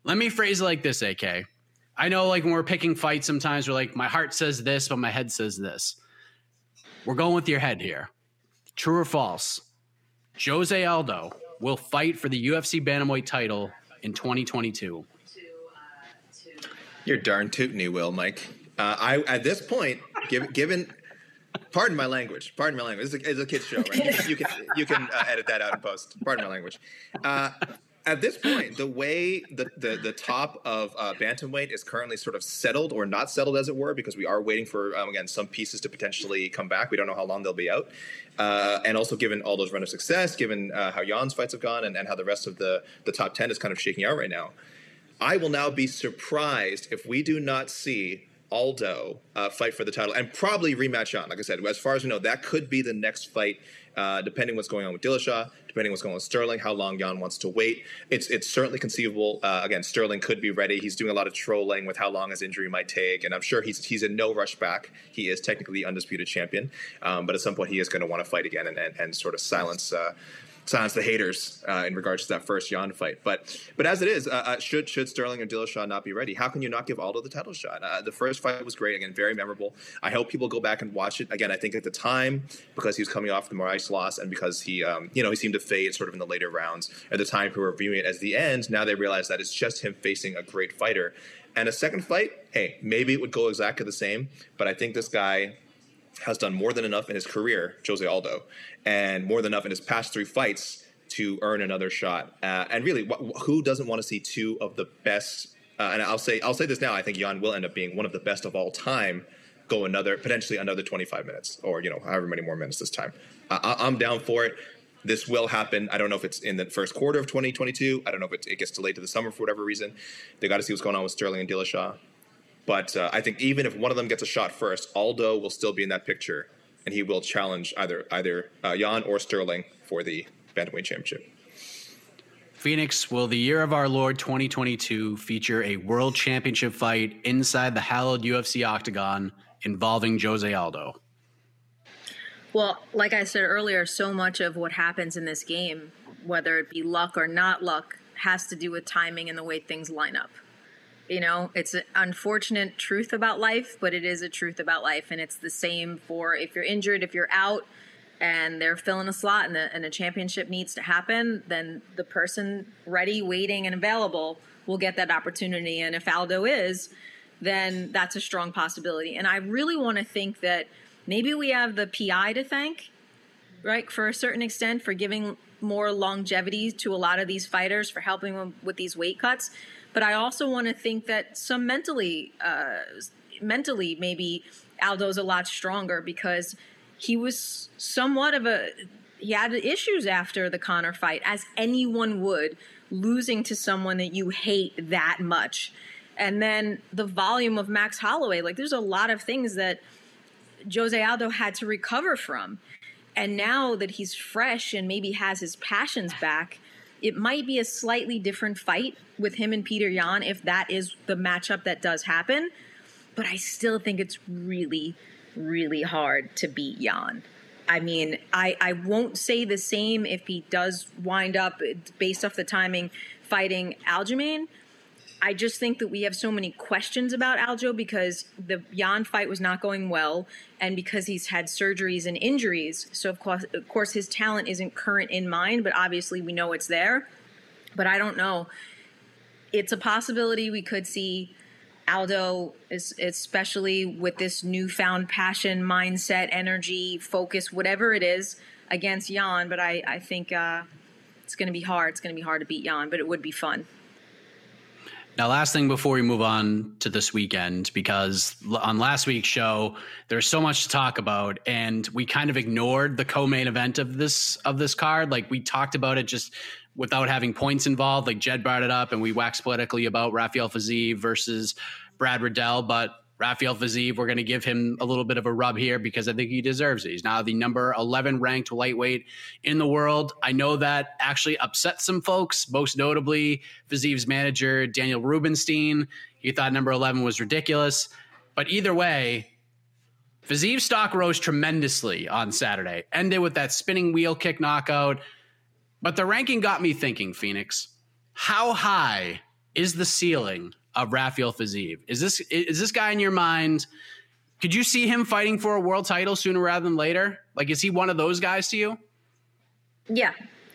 S2: let me phrase it like this, AK. I know, like when we're picking fights, sometimes we're like, my heart says this, but my head says this. We're going with your head here. True or false? Jose Aldo will fight for the UFC bantamweight title in 2022?
S3: You're darn tootin' you will, Mike. Uh, I at this point, given, given pardon my language, pardon my language. It's a, it's a kids show, right? You, can you can uh, edit that out in post. Pardon my language. Uh, at this point, the way the, the, the top of uh, bantamweight is currently sort of settled or not settled, as it were, because we are waiting for um, again some pieces to potentially come back. We don't know how long they'll be out, uh, and also given all those run of success, given uh, how Yan's fights have gone, and, and how the rest of the the top ten is kind of shaking out right now. I will now be surprised if we do not see Aldo uh, fight for the title and probably rematch Yan. Like I said, as far as we know, that could be the next fight, uh, depending what's going on with Dillashaw, depending what's going on with Sterling, how long Yan wants to wait. It's it's certainly conceivable. Uh, again, Sterling could be ready. He's doing a lot of trolling with how long his injury might take, and I'm sure he's he's in no rush back. He is technically undisputed champion, um, but at some point he is going to want to fight again and, and, and sort of silence uh, silence the haters uh, in regards to that first Yan fight. But but as it is, uh, uh, should should Sterling or Dillashaw not be ready? How can you not give Aldo the title shot? Uh, the first fight was great, again, very memorable. I hope people go back and watch it again. I think at the time because he was coming off the Moraes loss and because he um, you know he seemed to fade sort of in the later rounds. At the time, people were viewing it as the end. Now they realize that it's just him facing a great fighter. And a second fight, hey, maybe it would go exactly the same. But I think this guy has done more than enough in his career, Jose Aldo, and more than enough in his past three fights to earn another shot. Uh, and really, wh- who doesn't want to see two of the best? Uh, and I'll say I'll say this now. I think Yan will end up being one of the best of all time. Go another potentially another 25 minutes, or you know, however many more minutes this time. I- I'm down for it. This will happen. I don't know if it's in the first quarter of 2022. I don't know if it, it gets delayed to the summer for whatever reason. They got to see what's going on with Sterling and Dillashaw. But uh, I think even if one of them gets a shot first, Aldo will still be in that picture, and he will challenge either either uh, Yan or Sterling for the bantamweight championship.
S2: Phoenix, will the year of our Lord 2022 feature a world championship fight inside the hallowed UFC octagon involving Jose Aldo?
S4: Well, like I said earlier, so much of what happens in this game, whether it be luck or not luck, has to do with timing and the way things line up. You know, it's an unfortunate truth about life, but it is a truth about life. And it's the same for if you're injured, if you're out and they're filling a slot and, the, and a championship needs to happen, then the person ready, waiting, and available will get that opportunity. And if Aldo is, then that's a strong possibility. And I really want to think that maybe we have the PI to thank, right, for a certain extent, for giving more longevity to a lot of these fighters, for helping them with these weight cuts. But I also want to think that some mentally, uh, mentally, maybe Aldo's a lot stronger because he was somewhat of a he had issues after the Conor fight, as anyone would, losing to someone that you hate that much. And then the volume of Max Holloway, like there's a lot of things that Jose Aldo had to recover from. And now that he's fresh and maybe has his passions back, it might be a slightly different fight with him and Peter Yan if that is the matchup that does happen. But I still think it's really, really hard to beat Yan. I mean, I, I won't say the same if he does wind up, based off the timing, fighting Aljamain. I just think that we have so many questions about Aldo because the Yan fight was not going well, and because he's had surgeries and injuries. So of course, of course, his talent isn't current in mind, but obviously we know it's there. But I don't know. It's a possibility we could see Aldo, especially with this newfound passion, mindset, energy, focus, whatever it is, against Yan. But I, I think uh, it's going to be hard. It's going to be hard to beat Yan, but it would be fun.
S2: Now, last thing before we move on to this weekend, because on last week's show, there's so much to talk about, and we kind of ignored the co-main event of this of this card. Like we talked about it just without having points involved. Like Jed brought it up, and we waxed politically about Rafael Fiziev versus Brad Riddell, but Rafael Fiziev, we're going to give him a little bit of a rub here because I think he deserves it. He's now the number 11 ranked lightweight in the world. I know that actually upset some folks, most notably Fiziev's manager, Daniel Rubenstein. He thought number 11 was ridiculous. But either way, Fiziev's stock rose tremendously on Saturday, ended with that spinning wheel kick knockout. But the ranking got me thinking, Phoenix, how high is the ceiling of Rafael Fiziev. Is this is this guy in your mind? Could you see him fighting for a world title sooner rather than later? Like, is he one of those guys to you?
S4: Yeah,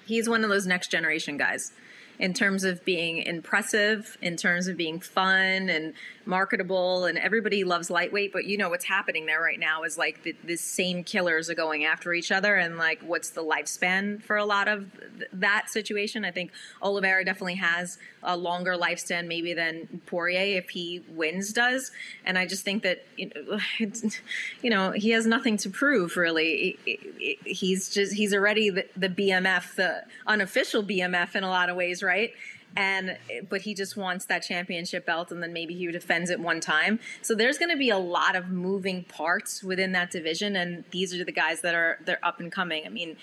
S4: he's one of those next generation guys in terms of being impressive, in terms of being fun and marketable, and everybody loves lightweight. But you know what's happening there right now is like the, the same killers are going after each other, and like what's the lifespan for a lot of th- that situation? I think Oliveira definitely has a longer lifespan maybe than Poirier if he wins does, and I just think that you know, he has nothing to prove really. He's just he's already the, the BMF, the unofficial BMF in a lot of ways right? And but he just wants that championship belt, and then maybe he defends it one time. So there's going to be a lot of moving parts within that division, and these are the guys that are they're up and coming. I mean,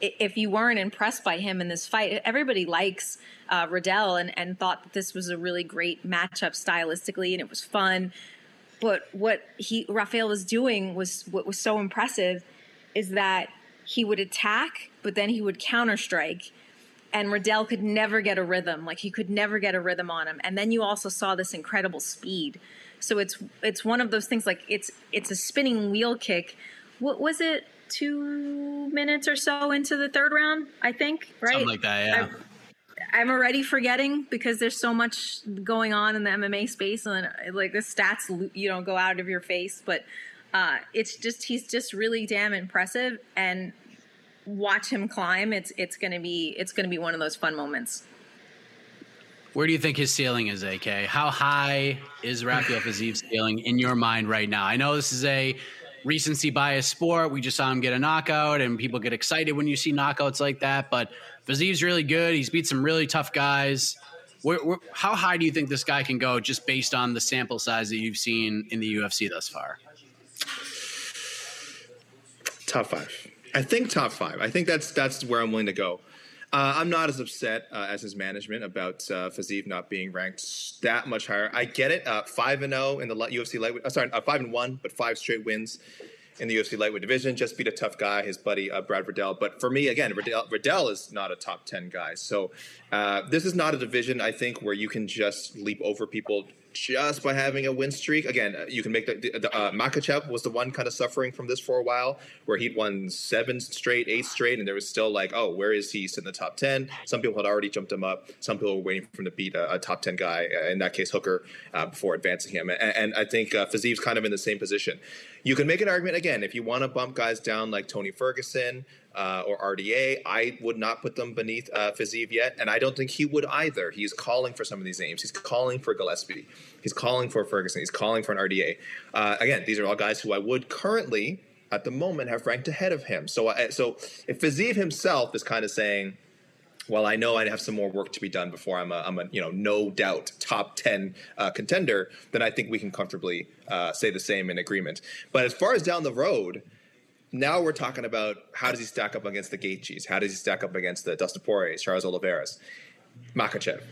S4: if you weren't impressed by him in this fight, everybody likes uh, Riddell and, and thought that this was a really great matchup stylistically, and it was fun. But what he Rafael was doing was what was so impressive is that he would attack, but then he would counter strike and Riddell could never get a rhythm. Like he could never get a rhythm on him. And then you also saw this incredible speed. So it's it's one of those things like it's it's a spinning wheel kick. What was it? Two minutes or so into the third round, I think. Right,
S2: something like that. Yeah.
S4: i I'm already forgetting because there's so much going on in the MMA space, and like the stats, you don't go out of your face. But uh, it's just he's just really damn impressive, and watch him climb, it's it's gonna be it's gonna be one of those fun moments.
S2: Where do you think his ceiling is, AK? How high is Rafael Fiziev's ceiling in your mind right now? I know this is a recency bias sport. We just saw him get a knockout, and people get excited when you see knockouts like that. But Fiziev's really good. He's beat some really tough guys. Where, where, how high do you think this guy can go just based on the sample size that you've seen in the UFC thus far?
S3: Top five. I think top five. I think that's that's where I'm willing to go. Uh, I'm not as upset uh, as his management about uh, Fiziev not being ranked that much higher. I get it. Uh, five and zero oh in the UFC lightweight. Uh, sorry, uh, five and one, but five straight wins in the UFC lightweight division. Just beat a tough guy, his buddy Brad Riddell. But for me, again, Riddell, Riddell is not a top ten guy. So this is not a division I think where you can just leap over people just by having a win streak. Again, uh, you can make the, the uh, Makhachev was the one kind of suffering from this for a while, where he'd won seven straight, eight straight, and there was still like, oh, where is he? He's in the top ten. Some people had already jumped him up. Some people were waiting for him to beat a, a top ten guy, uh, in that case Hooker, uh, before advancing him. And, and I think uh, Fiziev's kind of in the same position. You can make an argument again if you want to bump guys down like Tony Ferguson uh, or RDA. I would not put them beneath uh, Fiziev yet, and I don't think he would either. He's calling for some of these names. He's calling for Gillespie. He's calling for Ferguson. He's calling for an RDA. Uh, again, these are all guys who I would currently, at the moment, have ranked ahead of him. So, uh, so if Fiziev himself is kind of saying, well, I know I'd have some more work to be done before I'm a, I'm a you know, no doubt top 10 uh, contender, then I think we can comfortably uh, say the same in agreement. But as far as down the road, now we're talking about how does he stack up against the Gaethjes? How does he stack up against the Dustin Poirier, Charles Oliveira's, Makhachev?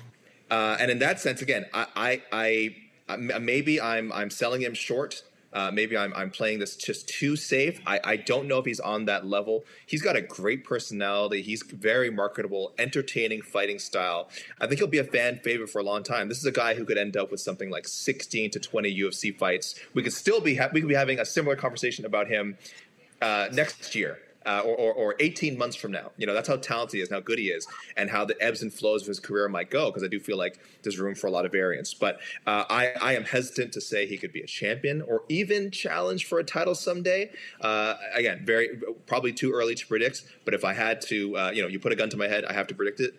S3: Uh, and in that sense, again, I, I, I, maybe I'm I'm selling him short. Uh, maybe I'm, I'm playing this just too safe. I, I don't know if he's on that level. He's got a great personality. He's very marketable, entertaining fighting style. I think he'll be a fan favorite for a long time. This is a guy who could end up with something like 16 to 20 UFC fights. We could still be ha- we could be having a similar conversation about him uh, next year. Uh, or, or, or, 18 months from now. You know, that's how talented he is, how good he is, and how the ebbs and flows of his career might go, because I do feel like there's room for a lot of variance. But uh, I, I, am hesitant to say he could be a champion or even challenge for a title someday. Uh, again, very probably too early to predict, but if I had to, uh, you know, you put a gun to my head, I have to predict it.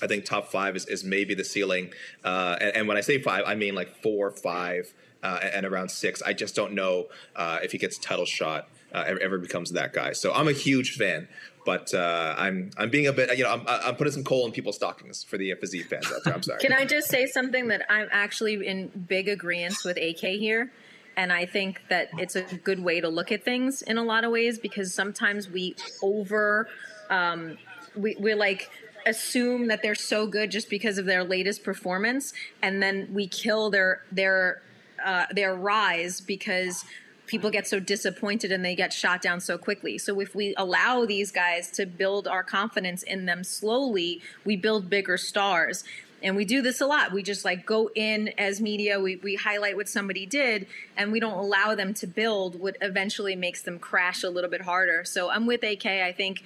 S3: I think top five is, is maybe the ceiling. Uh, and, and when I say five, I mean like four, five, uh, and around six. I just don't know if he gets title shot uh, ever, ever, becomes that guy. So I'm a huge fan, but uh, I'm I'm being a bit you know I'm, I'm putting some coal in people's stockings for the Fiziev fans out there. I'm sorry.
S4: Can I just say something that I'm actually in big agreement with AK here? And I think that it's a good way to look at things in a lot of ways because sometimes we over, um, we, we're like, assume that they're so good just because of their latest performance and then we kill their their uh, their rise because people get so disappointed and they get shot down so quickly. So if we allow these guys to build our confidence in them slowly, we build bigger stars. And we do this a lot. We just like go in as media, we, we highlight what somebody did, and we don't allow them to build what eventually makes them crash a little bit harder. So I'm with AK. I think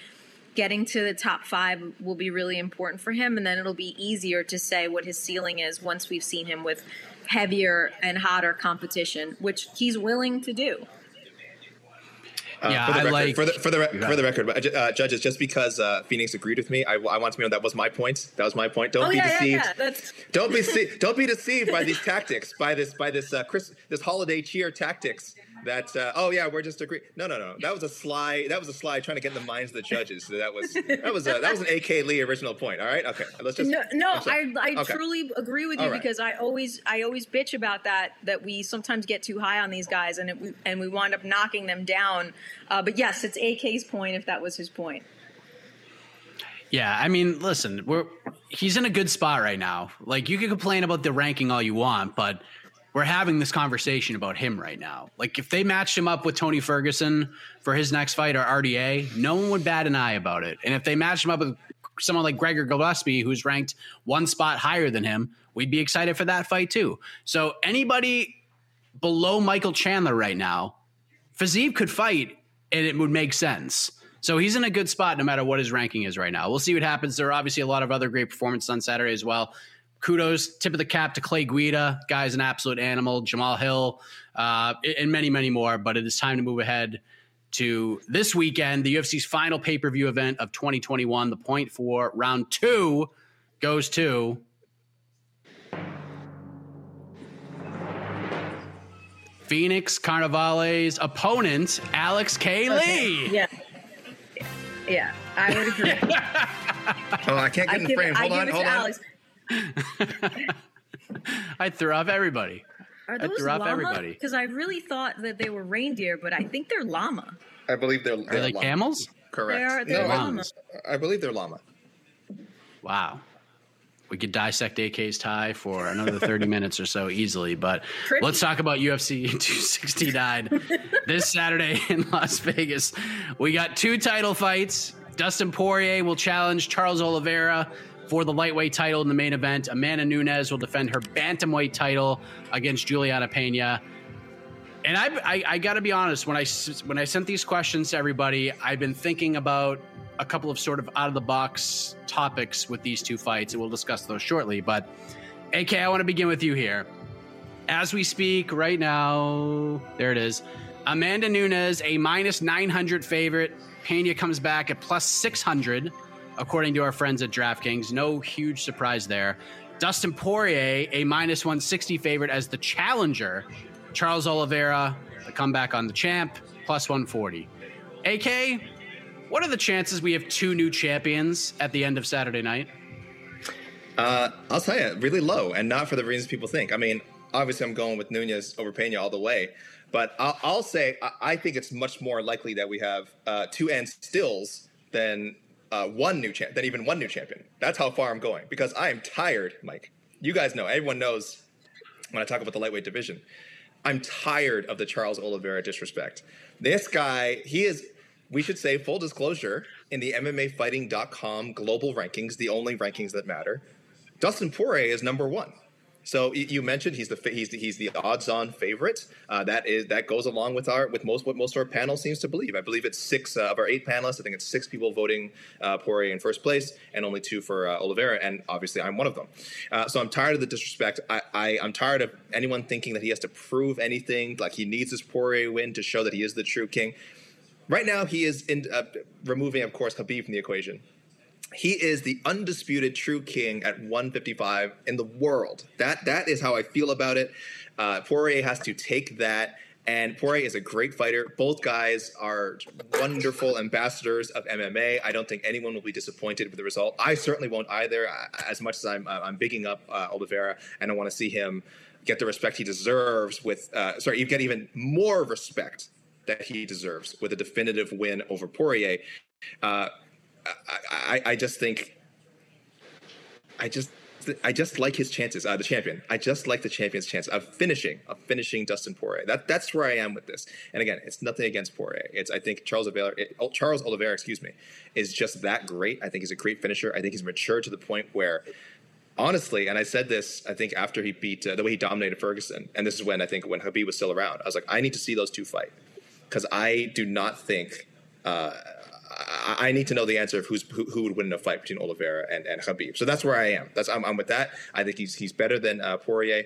S4: getting to the top five will be really important for him, and then it'll be easier to say what his ceiling is once we've seen him with heavier and hotter competition, which he's willing to do.
S3: Uh,
S2: Yeah,
S3: for the
S2: I
S3: record,
S2: like-
S3: for the for the,
S2: Yeah.
S3: for the record, uh, judges. Just because uh, Phoenix agreed with me, I, I want to know that was my point. That was my point. Don't
S4: oh
S3: be
S4: yeah, yeah,
S3: deceived.
S4: yeah. That's
S3: Don't be dece- don't be deceived by these tactics, by this by this uh, Chris this holiday cheer tactics. That uh, oh yeah, we're just agree. No, no, no. That was a sly. That was a slide trying to get in the minds of the judges. So that was that was a, that was an AK Lee original point. All right, okay. Let's just
S4: no, no.
S3: I'm.
S4: I, I
S3: Okay.
S4: truly agree with you
S3: All right.
S4: because I always, I always bitch about that. That we sometimes get too high on these guys, and it, and we wind up knocking them down. Uh, but yes, it's AK's point. If that was his point,
S2: Yeah, I mean, listen, we're he's in a good spot right now. Like you can complain about the ranking all you want, but we're having this conversation about him right now. Like if they matched him up with Tony Ferguson for his next fight or RDA, no one would bat an eye about it. And if they matched him up with someone like Gregor Gillespie, who's ranked one spot higher than him, we'd be excited for that fight too. So anybody below Michael Chandler right now, Fiziev could fight and it would make sense. So he's in a good spot no matter what his ranking is right now. We'll see what happens. There are obviously a lot of other great performances on Saturday as well. Kudos, tip of the cap to Clay Guida. Guy's an absolute animal. Jamal Hill, uh, and many, many more. But it is time to move ahead to this weekend, the UFC's final pay per view event of 2021. The point for round two goes to Phoenix Carnevale's opponent, Alex K. Lee.
S4: yeah, yeah, I would agree.
S3: Oh, I can't get
S4: I
S3: in the frame.
S4: I
S3: Hold
S4: give
S3: on, hold on.
S4: Alex.
S2: I threw off everybody.
S4: Are
S2: I
S4: those
S2: threw off
S4: llama?
S2: everybody.
S4: Because I really thought that they were reindeer, but I think they're llama.
S3: I believe they're,
S2: Are
S3: they're
S2: they
S3: llama.
S2: camels?
S3: Correct.
S4: They are- they're
S3: no,
S4: llama.
S3: I believe they're llama.
S2: Wow. We could dissect AK's tie for another 30 minutes or so easily, but
S4: Pretty.
S2: let's talk about UFC 269 this Saturday in Las Vegas. We got two title fights. Dustin Poirier will challenge Charles Oliveira for the lightweight title in the main event. Amanda Nunes will defend her bantamweight title against Juliana Pena. And I, I, I got to be honest. When I when I sent these questions to everybody, I've been thinking about a couple of sort of out of the box topics with these two fights, and we'll discuss those shortly. But AK, I want to begin with you here. As we speak right now, there it is. Amanda Nunes, a minus 900 favorite. Pena comes back at plus 600, according to our friends at DraftKings. No huge surprise there. Dustin Poirier, a minus 160 favorite as the challenger. Charles Oliveira, the comeback on the champ, plus 140. AK, what are the chances we have two new champions at the end of Saturday night?
S3: Uh, I'll tell you, really low, and not for the reasons people think. I mean, obviously, I'm going with Nunes over Pena all the way, but I'll, I'll say I, I think it's much more likely that we have uh, two and stills than uh, one new champ, than even one new champion. That's how far I'm going because I am tired, Mike. You guys know, everyone knows when I talk about the lightweight division. I'm tired of the Charles Oliveira disrespect. This guy, he is, we should say, full disclosure, in the MMAfighting.com global rankings, the only rankings that matter, Dustin Poirier is number one. So you mentioned he's the he's the, he's the odds-on favorite. Uh, that is that goes along with our with most what most of our panel seems to believe. I believe it's six uh, of our eight panelists. I think it's six people voting uh, Poirier in first place, and only two for uh, Oliveira. And obviously, I'm one of them. Uh, so I'm tired of the disrespect. I, I I'm tired of anyone thinking that he has to prove anything. Like he needs this Poirier win to show that he is the true king. Right now, he is in, uh, removing, of course, Khabib from the equation. He is the undisputed true king at 155 in the world. That that is how I feel about it. Uh, Poirier has to take that, and Poirier is a great fighter. Both guys are wonderful ambassadors of MMA. I don't think anyone will be disappointed with the result. I certainly won't either. uh, As much as I'm I'm bigging up uh, Oliveira, and I want to see him get the respect he deserves. With uh, sorry, you get even more respect that he deserves with a definitive win over Poirier. Uh, I, I, just think I just I just like his chances. Uh, the champion. I just like the champion's chance of finishing of finishing Dustin Poirier. That that's where I am with this. And again, it's nothing against Poirier. It's I think Charles Oliveira, it, oh, Charles Oliveira, excuse me, is just that great. I think he's a great finisher. I think he's matured to the point where. Honestly, and I said this, I think after he beat uh, the way he dominated Ferguson, and this is when I think when Khabib was still around, I was like, I need to see those two fight because I do not think uh, I, I need to know the answer of who's who, who, would win in a fight between Oliveira and, and Khabib. So that's where I am. That's I'm, I'm with that. I think he's he's better than uh, Poirier.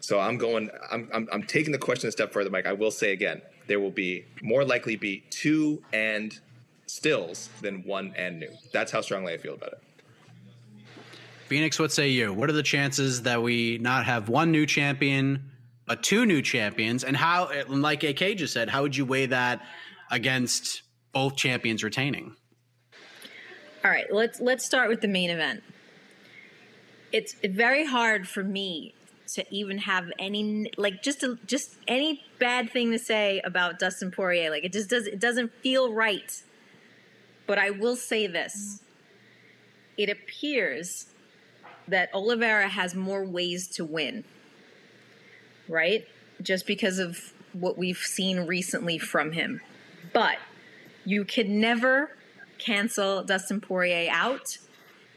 S3: So I'm going. I'm, I'm I'm taking the question a step further, Mike. I will say again, there will be more likely be two and stills than one and new. That's how strongly I feel about it.
S2: Phoenix, what say you? What are the chances that we not have one new champion, but two new champions? And how, like AK just said, how would you weigh that against both champions retaining?
S4: All right, let's let's start with the main event. It's very hard for me to even have any like just a, just any bad thing to say about Dustin Poirier. Like it just does it doesn't feel right. But I will say this. It appears that Oliveira has more ways to win. Right? Just because of what we've seen recently from him. But you can never cancel Dustin Poirier out.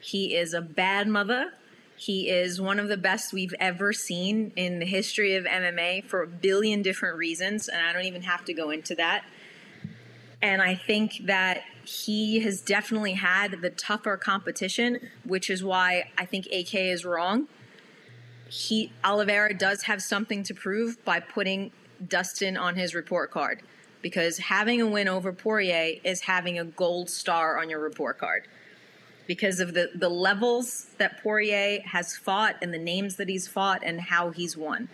S4: He is a bad mother. He is one of the best we've ever seen in the history of MMA for a billion different reasons, and I don't even have to go into that. And I think that he has definitely had the tougher competition, which is why I think AK is wrong. He Oliveira does have something to prove by putting Dustin on his report card because having a win over Poirier is having a gold star on your report card because of the, the levels that Poirier has fought and the names that he's fought and how he's won.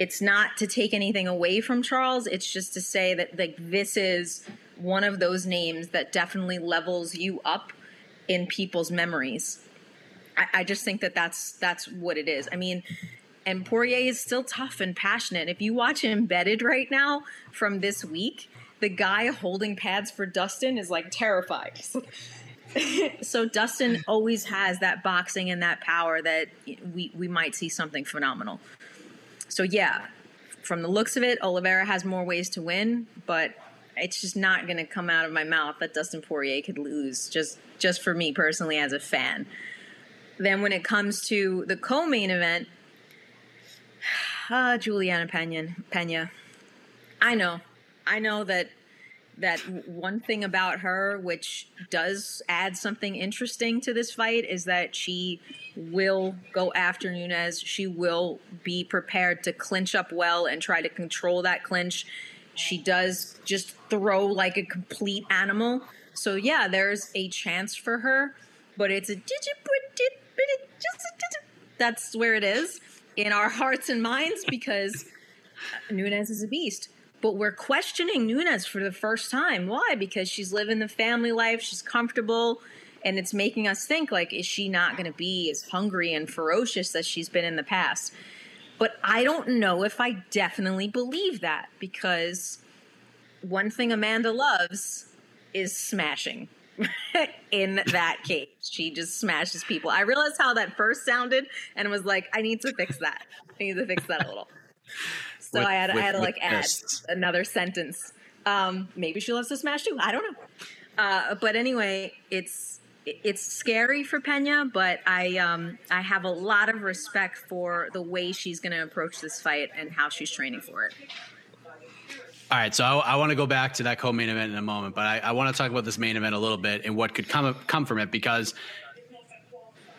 S4: It's not to take anything away from Charles, it's just to say that like this is one of those names that definitely levels you up in people's memories. I, I just think that that's that's what it is. I mean, and Poirier is still tough and passionate. If you watch Embedded right now from this week, the guy holding pads for Dustin is like terrified. so Dustin always has that boxing and that power that we we might see something phenomenal. So yeah, from the looks of it, Oliveira has more ways to win, but it's just not going to come out of my mouth that Dustin Poirier could lose just just for me personally as a fan. Then when it comes to the co-main event, uh, Juliana Pena, Pena. I know, I know that that one thing about her, which does add something interesting to this fight, is that she will go after Nunes. She will be prepared to clinch up well and try to control that clinch. She does just throw like a complete animal. So yeah, there's a chance for her, but it's a that's where it is in our hearts and minds because Nunes is a beast. But we're questioning Nunes for the first time. Why? Because she's living the family life, she's comfortable, and it's making us think like, is she not going to be as hungry and ferocious as she's been in the past? But I don't know if I definitely believe that because one thing Amanda loves is smashing. in that cage. She just smashes people. I realized how that first sounded and was like, I need to fix that. I need to fix that a little. So with, I had with, I had to like add another sentence. Um, maybe she loves to smash too. I don't know. Uh, but anyway, it's it's scary for Pena, but I um, I have a lot of respect for the way she's going to approach this fight and how she's training for it.
S2: All right, so I, I want to go back to that co-main event in a moment, but I, I want to talk about this main event a little bit and what could come come from it because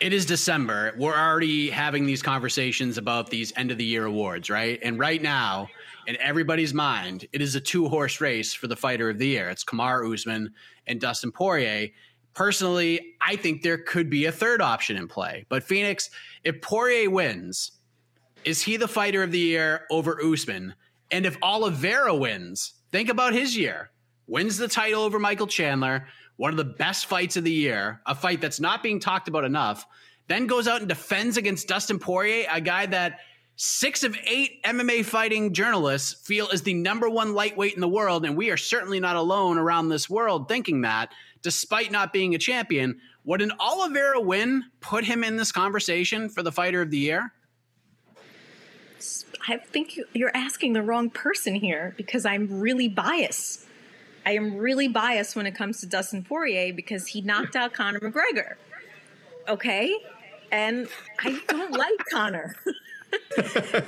S2: it is December. We're already having these conversations about these end of the year awards, right? And right now, in everybody's mind, it is a two horse race for the fighter of the year. It's Kamaru Usman and Dustin Poirier. Personally, I think there could be a third option in play. But Phoenix, if Poirier wins, is he the fighter of the year over Usman? And if Oliveira wins, think about his year. Wins the title over Michael Chandler, one of the best fights of the year, a fight that's not being talked about enough. Then goes out and defends against Dustin Poirier, a guy that six of eight MMA fighting journalists feel is the number one lightweight in the world. And we are certainly not alone around this world thinking that, despite not being a champion. Would an Oliveira win put him in this conversation for the fighter of the year?
S4: I think you're asking the wrong person here because I'm really biased. I am really biased when it comes to Dustin Poirier because he knocked out Conor McGregor. Okay? And I don't like Conor.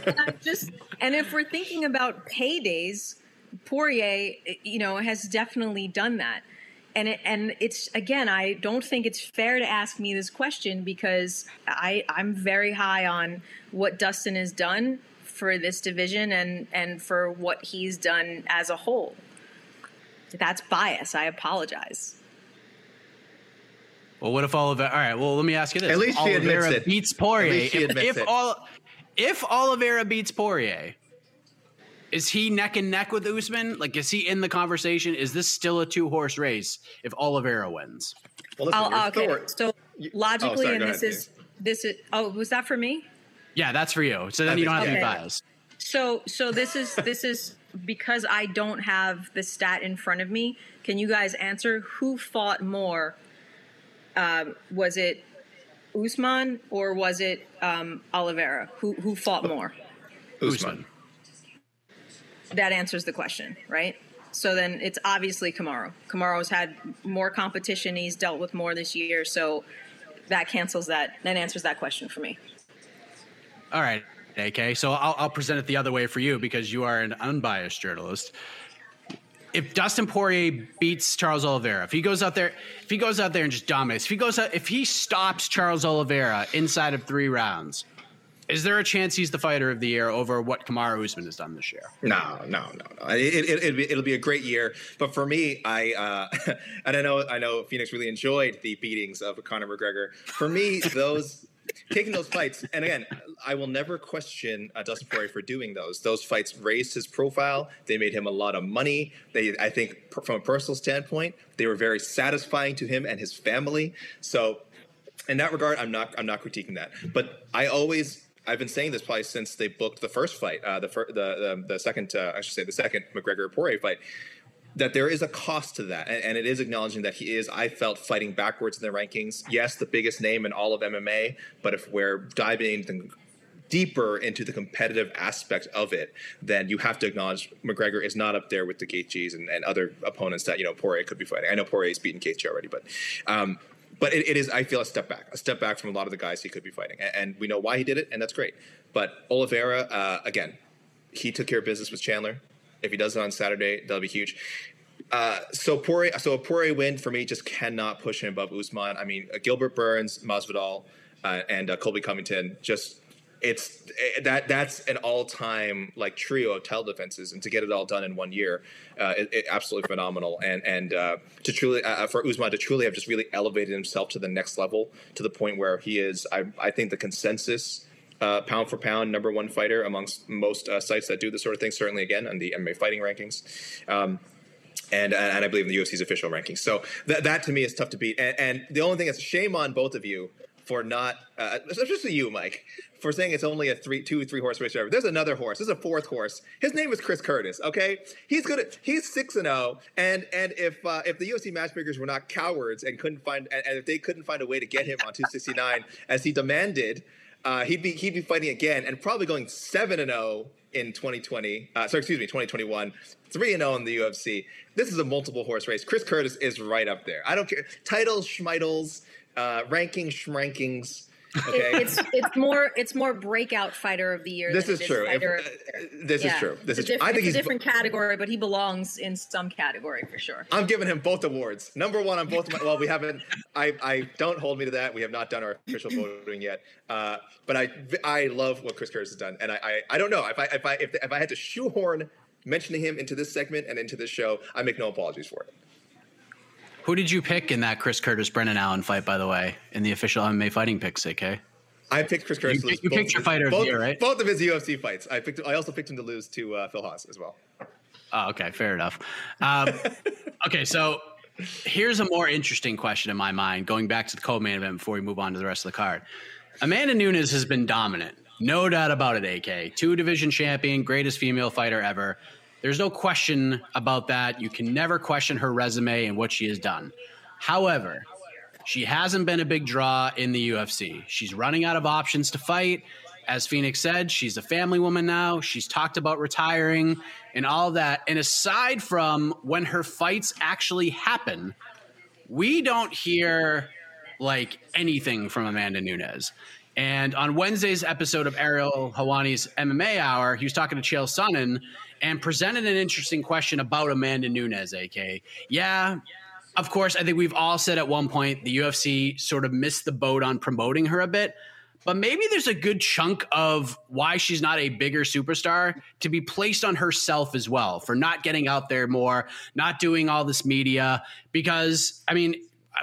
S4: and just and if we're thinking about paydays, Poirier, you know, has definitely done that. and it, and it's again, I don't think it's fair to ask me this question because I I'm very high on what Dustin has done for this division and and for what he's done as a whole. That's bias. I apologize.
S2: Well, what if Oliveira? All right. Well, let me ask you this:
S6: At least
S2: if
S6: she
S2: Oliveira
S6: it.
S2: beats Poirier.
S6: At least
S2: if,
S6: admits
S2: if all, if Oliveira beats Poirier, is he neck and neck with Usman? Like, is he in the conversation? Is this still a two horse race if Oliveira wins?
S6: Well, listen,
S4: I'll,
S6: you're
S4: okay,
S6: Thor.
S4: so logically,
S6: oh, sorry,
S4: and this
S6: ahead,
S4: is this is oh, was that for me?
S2: Yeah, that's for you. So then
S6: I
S2: you don't have to be
S4: so. So so this is this is because I don't have the stat in front of me. Can you guys answer who fought more? Um, was it Usman or was it um, Oliveira? Who who fought more?
S6: Usman.
S4: That answers the question, right? So then it's obviously Kamaru. Kamaru's had more competition. He's dealt with more this year, so that cancels that. That answers that question for me.
S2: All right, AK. So I'll, I'll present it the other way for you because you are an unbiased journalist. If Dustin Poirier beats Charles Oliveira, if he goes out there, if he goes out there and just dominates, if he goes out, if he stops Charles Oliveira inside of three rounds, is there a chance he's the fighter of the year over what Kamaru Usman has done this year?
S3: No, no, no, no. It, it, it'll, be, it'll be a great year. But for me, I uh, and I know I know Phoenix really enjoyed the beatings of Conor McGregor. For me, those taking those fights, and again, I will never question uh, Dustin Poirier for doing those. Those fights raised his profile. They made him a lot of money. They, I think, from a personal standpoint, they were very satisfying to him and his family. So in that regard, I'm not I'm not critiquing that. But I always I've been saying this probably since they booked the first fight, uh, the, fir- the the the second uh, I should say the second McGregor Poirier fight. That there is a cost to that, and, and it is acknowledging that he is. I felt fighting backwards in the rankings. Yes, the biggest name in all of MMA, but if we're diving deeper into the competitive aspect of it, then you have to acknowledge McGregor is not up there with the Gaethjes and, and other opponents that you know Poirier could be fighting. I know Poirier's beaten Gaethje already, but um, but it, it is I feel a step back, a step back from a lot of the guys he could be fighting, and, and we know why he did it, and that's great. But Oliveira, uh, again, he took care of business with Chandler. If he does it on Saturday, that'll be huge. Uh, so Poirier, so a Poirier win for me just cannot push him above Usman. I mean, uh, Gilbert Burns, Masvidal, uh, and uh, Colby Covington. Just it's eh, that that's an all-time like trio of title defenses, and to get it all done in one year, uh, it, it absolutely phenomenal. And and uh, to truly uh, for Usman to truly have just really elevated himself to the next level to the point where he is. I I think the consensus uh, pound for pound number one fighter amongst most uh, sites that do this sort of thing. Certainly, again, on the MMA fighting rankings. Um, and, and I believe in the UFC's official rankings. So that, that to me is tough to beat. And, and the only thing is, shame on both of you for not, uh, especially you, Mike, for saying it's only a three, two, three horse race. Driver. There's another horse. There's a fourth horse. His name is Chris Curtis. Okay, he's good. At, he's six and zero. And and if uh, if the UFC matchmakers were not cowards and couldn't find, and, and if they couldn't find a way to get him on 269 as he demanded, uh, he'd be he'd be fighting again and probably going seven and zero in 2020. Uh, sorry, excuse me, 2021. Three and zero in the UFC. This is a multiple horse race. Chris Curtis is right up there. I don't care titles, schmitles, uh, rankings, schrankings. Okay.
S4: It's it's more it's more breakout fighter of the year.
S3: This
S4: than
S3: is true. If-
S4: of the year.
S3: uh, this is true. This
S4: It's
S3: is true. I think
S4: it's
S3: he's
S4: a different category, but he belongs in some category for sure.
S3: I'm giving him both awards. Number one on both. My, well, we haven't. I, I don't hold me to that. We have not done our official voting yet. Uh, but I I love what Chris Curtis has done, and I I, I don't know if I if I if, if I had to shoehorn mentioning him into this segment and into this show, I make no apologies for it.
S2: Who did you pick in that Chris Curtis Brendan Allen fight, by the way, in the official MMA fighting picks, AK?
S3: I picked Chris Curtis.
S2: You
S3: to
S2: pick-
S3: lose
S2: you picked your
S3: his-
S2: fighter
S3: both,
S2: year, right?
S3: Both of his UFC fights. I picked. I also picked him to lose to uh, Phil Hawes as well.
S2: Oh, okay, fair enough. Um, okay, so here's a more interesting question in my mind, going back to the co-main event before we move on to the rest of the card. Amanda Nunes has been dominant, no doubt about it. AK, two division champion, greatest female fighter ever. There's no question about that. You can never question her resume and what she has done. However, she hasn't been a big draw in the UFC. She's running out of options to fight. As Phoenix said, she's a family woman now. She's talked about retiring and all that. And aside from when her fights actually happen, we don't hear like anything from Amanda Nunes. And on Wednesday's episode of Ariel Helwani's MMA Hour, he was talking to Chael Sonnen and presented an interesting question about Amanda Nunes, AK. Yeah, of course, I think we've all said at one point the UFC sort of missed the boat on promoting her a bit. But maybe there's a good chunk of why she's not a bigger superstar to be placed on herself as well for not getting out there more, not doing all this media. Because, I mean,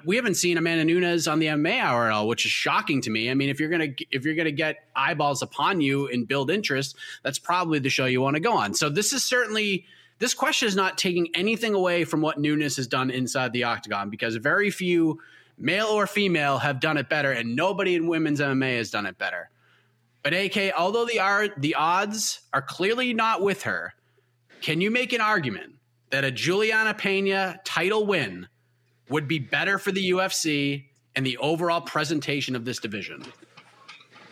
S2: we haven't seen Amanda Nunes on the MMA Hour, which is shocking to me. I mean, if you're gonna if you're gonna get eyeballs upon you and build interest, that's probably the show you want to go on. So this is certainly this question is not taking anything away from what Nunes has done inside the octagon because very few male or female have done it better, and nobody in women's MMA has done it better. But AK, although the are the odds are clearly not with her, can you make an argument that a Juliana Pena title win would be better for the UFC and the overall presentation of this division?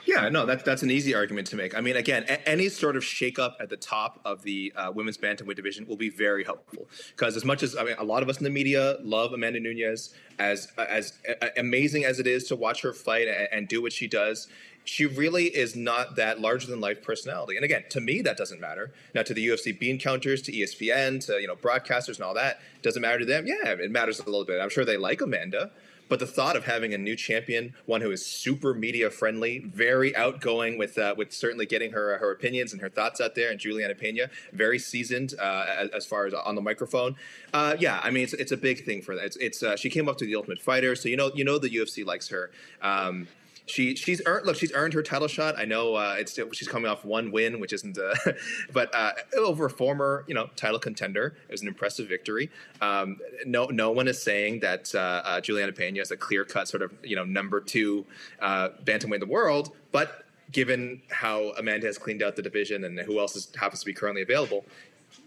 S3: Yeah, no, that's that's an easy argument to make. I mean, again, a- any sort of shakeup at the top of the uh, women's bantamweight division will be very helpful because as much as I mean, a lot of us in the media love Amanda Nunes, as as amazing as it is to watch her fight and do what she does, she really is not that larger than life personality. And again, to me, that doesn't matter. Now, to the UFC bean counters, to ESPN, to you know broadcasters and all that, doesn't matter to them. Yeah, it matters a little bit. I'm sure they like Amanda. But the thought of having a new champion, one who is super media friendly, very outgoing with uh, with certainly getting her her opinions and her thoughts out there, and Juliana Pena, very seasoned uh, as, far as on the microphone. Uh, yeah, I mean it's, it's a big thing for that. It's, it's uh, she came up to the Ultimate Fighter, so you know you know the UFC likes her. Um, she she's earned look she's earned her title shot. I know uh, it's she's coming off one win, which isn't, uh, but uh, over a former you know title contender. It was an impressive victory. Um, no no one is saying that uh, uh, Juliana Pena is a clear cut sort of you know number two uh, bantamweight in the world, but given how Amanda has cleaned out the division and who else is, happens to be currently available,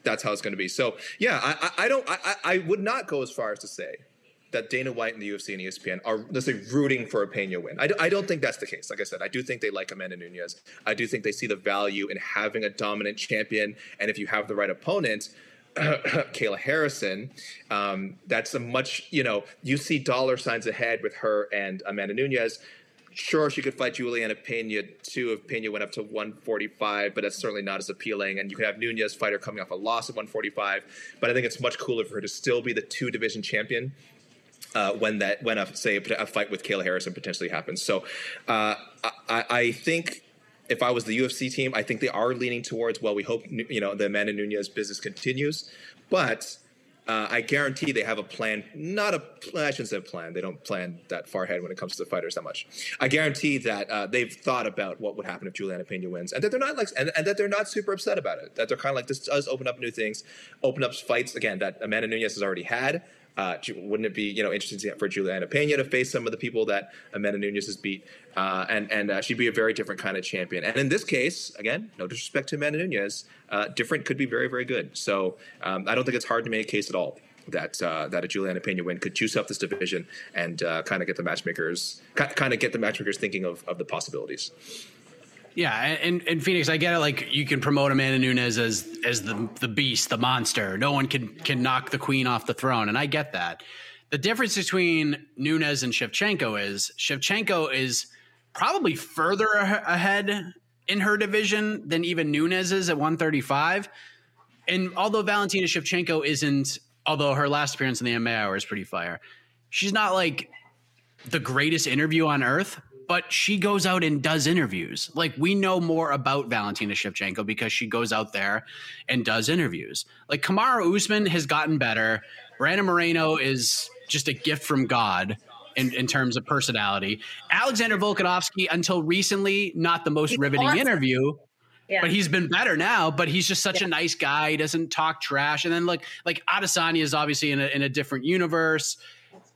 S3: that's how it's going to be. So yeah, I, I, I don't I, I would not go as far as to say that Dana White and the UFC and ESPN are let's say rooting for a Pena win. I, don't think that's the case. Like I said, I do think they like Amanda Nunes. I do think they see the value in having a dominant champion, and if you have the right opponent. Kayla Harrison, um, that's a much, you know, you see dollar signs ahead with her and Amanda Nunes. Sure, she could fight Juliana Pena too if Pena went up to 145, but that's certainly not as appealing. And you could have Nunes fighter coming off a loss at 145. But I think it's much cooler for her to still be the two division champion uh, when that when a say a fight with Kayla Harrison potentially happens. So uh, I, I, think if I was the UFC team, I think they are leaning towards well, we hope you know the Amanda Nunes business continues, but. Uh, I guarantee they have a plan. Not a I shouldn't say a plan. They don't plan that far ahead when it comes to the fighters that much. I guarantee that uh, they've thought about what would happen if Juliana Pena wins, and that they're not like, and, and that they're not super upset about it. That they're kind of like this does open up new things, open up fights again that Amanda Nunes has already had. Uh, wouldn't it be you know interesting for Juliana Pena to face some of the people that Amanda Nunes has beat, uh, and and uh, she'd be a very different kind of champion. And in this case, again, no disrespect to Amanda Nunes, uh, different could be very very good. So um, I don't think it's hard to make a case at all that uh, that a Juliana Pena win could juice up this division and uh, kind of get the matchmakers kind of get the matchmakers thinking of of the possibilities.
S2: Yeah, and, and Phoenix, I get it. Like you can promote Amanda Nunes as as the the beast, the monster. No one can can knock the queen off the throne, and I get that. The difference between Nunes and Shevchenko is Shevchenko is probably further ahead in her division than even Nunes is at 135. And although Valentina Shevchenko isn't, although her last appearance in the MMA hour is pretty fire, she's not like the greatest interview on earth but she goes out and does interviews. Like we know more about Valentina Shevchenko because she goes out there and does interviews. Like Kamaru Usman has gotten better. Brandon Moreno is just a gift from God in, in terms of personality. Alexander Volkanovski, until recently, not the most he's riveting awesome. interview. Yeah. But he's been better now. But he's just such yeah. a nice guy. He doesn't talk trash. And then like like Adesanya is obviously in a, in a different universe.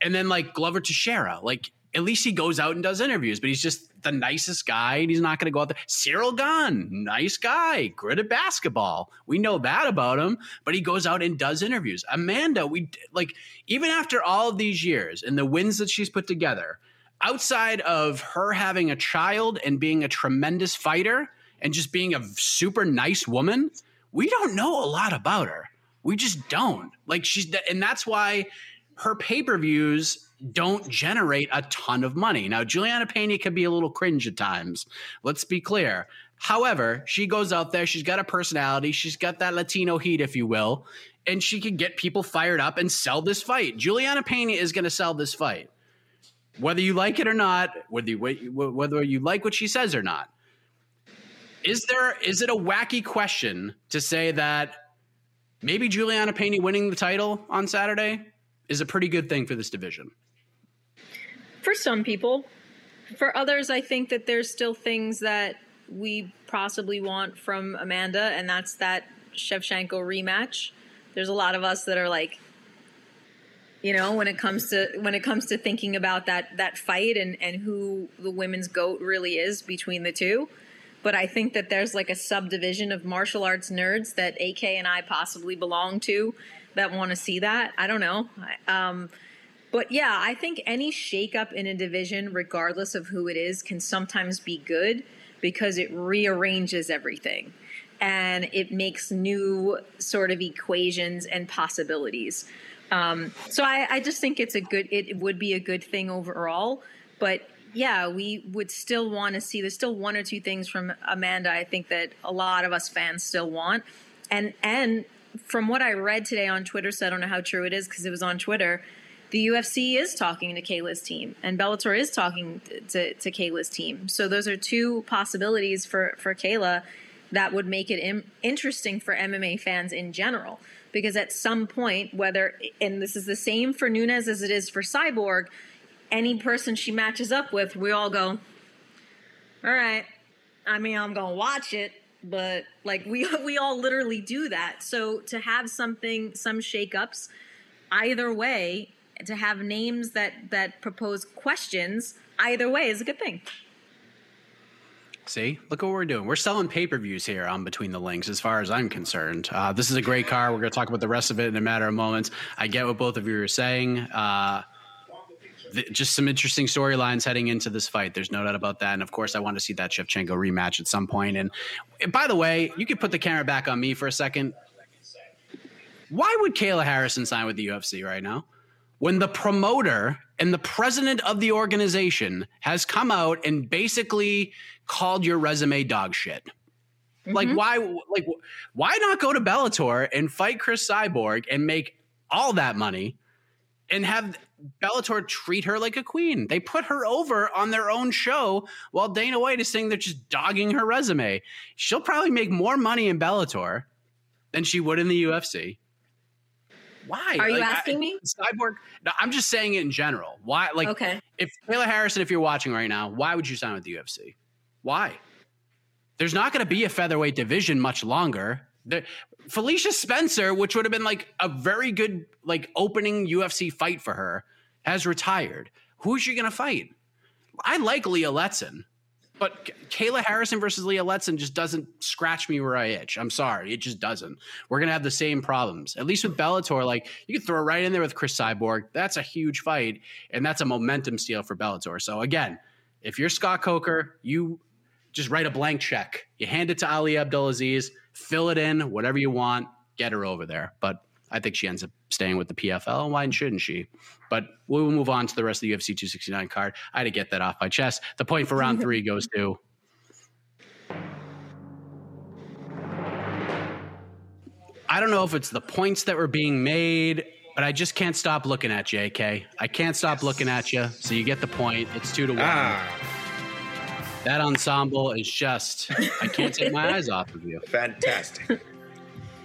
S2: And then like Glover Teixeira, like at least he goes out and does interviews, but he's just the nicest guy and he's not going to go out there. Ciryl Gane, nice guy, good at basketball. We know that about him, but he goes out and does interviews. Amanda, we like, even after all of these years and the wins that she's put together, outside of her having a child and being a tremendous fighter and just being a super nice woman, we don't know a lot about her. We just don't. Like, she's, and that's why her pay per views don't generate a ton of money. Now, Juliana Pena can be a little cringe at times. Let's be clear. However, she goes out there, she's got a personality, she's got that Latino heat, if you will, and she can get people fired up and sell this fight. Juliana Pena is going to sell this fight. Whether you like it or not, whether you, whether you like what she says or not. Is there is it a wacky question to say that maybe Juliana Pena winning the title on Saturday is a pretty good thing for this division?
S4: For some people. For others, I think that there's still things that we possibly want from Amanda, and that's that Shevchenko rematch. There's a lot of us that are like, you know, when it comes to when it comes to thinking about that that fight and and who the women's goat really is between the two. But I think that there's like a subdivision of martial arts nerds that AK and I possibly belong to that want to see that. I don't know. Um, but yeah, I think any shakeup in a division, regardless of who it is, can sometimes be good because it rearranges everything and it makes new sort of equations and possibilities. Um, so I, I just think it's a good, it would be a good thing overall. But yeah, we would still want to see. There's still one or two things from Amanda. I think that a lot of us fans still want, and and from what I read today on Twitter, so I don't know how true it is because it was on Twitter the UFC is talking to Kayla's team, and Bellator is talking to, to Kayla's team. So those are two possibilities for for Kayla that would make it Im- interesting for MMA fans in general. Because at some point, whether and this is the same for Nunes as it is for Cyborg, any person she matches up with, we all go, all right. I mean, I'm gonna watch it, but like we we all literally do that. So to have something, some shakeups, either way, to have names that that propose questions either way is a good thing.
S2: See, look what we're doing. We're selling pay per views here on Between the Links, as far as I'm concerned. Uh, this is a great car. We're going to talk about the rest of it in a matter of moments. I get what both of you are saying. Uh, just some interesting storylines heading into this fight. There's no doubt about that. And of course, I want to see that Shevchenko rematch at some point. And, and by the way, you could put the camera back on me for a second. Why would Kayla Harrison sign with the UFC right now? When the promoter and the president of the organization has come out and basically called your resume dog shit. Mm-hmm. Like why like why not go to Bellator and fight Cris Cyborg and make all that money and have Bellator treat her like a queen. They put her over on their own show while Dana White is saying they're just dogging her resume. She'll probably make more money in Bellator than she would in the UFC. Why?
S4: Are you like, asking I, me?
S2: Cyborg. No, I'm just saying it in general. Why? Like,
S4: okay.
S2: If Kayla Harrison, if you're watching right now, why would you sign with the UFC? Why? There's not going to be a featherweight division much longer. The, Felicia Spencer, which would have been like a very good like opening UFC fight for her, has retired. Who's she going to fight? I like Leah Letson. But Kayla Harrison versus Leah Letson just doesn't scratch me where I itch. I'm sorry, it just doesn't. We're gonna have the same problems. At least with Bellator, like you can throw right in there with Cris Cyborg. That's a huge fight, and that's a momentum steal for Bellator. So again, if you're Scott Coker, you just write a blank check. You hand it to Ali Abdelaziz, fill it in, whatever you want, get her over there. But I think she ends up staying with the PFL. And why shouldn't she? But we will move on to the rest of the UFC 269 card. I had to get that off my chest. The point for round three goes to. I don't know if it's the points that were being made, but I just can't stop looking at you, AK. I can't stop yes. looking at you. So you get the point. It's two to one. Ah. That ensemble is just, I can't take my eyes off of you.
S7: Fantastic.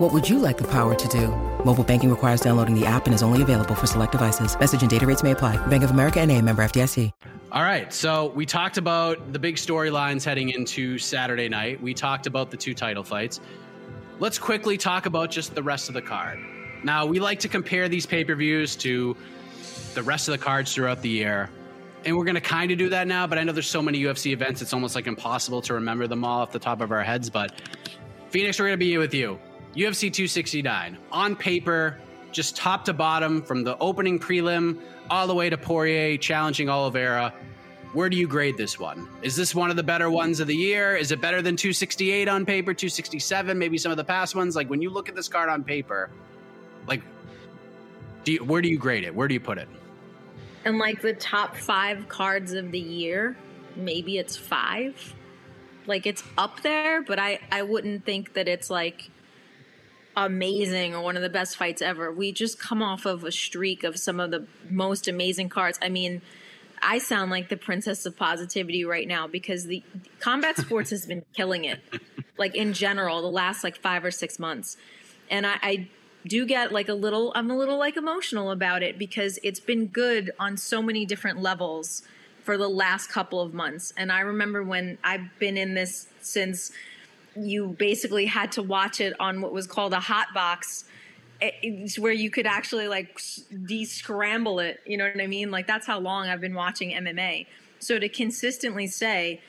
S8: What would you like the power to do? Mobile banking requires downloading the app and is only available for select devices. Message and data rates may apply. Bank of America and a member FDIC.
S2: All right. So we talked about the big storylines heading into Saturday night. We talked about the two title fights. Let's quickly talk about just the rest of the card. Now, we like to compare these pay-per-views to the rest of the cards throughout the year and we're going to kind of do that now, but I know there's so many UFC events, it's almost like impossible to remember them all off the top of our heads. But Phoenix, we're going to be with you. UFC 269 on paper, just top to bottom, from the opening prelim all the way to Poirier challenging Oliveira. Where do you grade this one? Is this one of the better ones of the year? Is it better than 268 on paper, 267, maybe some of the past ones? Like when you look at this card on paper, like, do you, where do you grade it? Where do you put it?
S4: And like the top five cards of the year, maybe it's five. Like it's up there, but I I wouldn't think that it's like amazing or one of the best fights ever. We just come off of a streak of some of the most amazing cards. I mean, I sound like the princess of positivity right now because the combat sports has been killing it, like in general, the last like five or six months. And I, I do get like a little, I'm a little like emotional about it because it's been good on so many different levels for the last couple of months. And I remember when I've been in this since you basically had to watch it on what was called a hot box eh, it's where you could actually like de-scramble it you know what i mean? Like that's how long i've been watching mma so to consistently say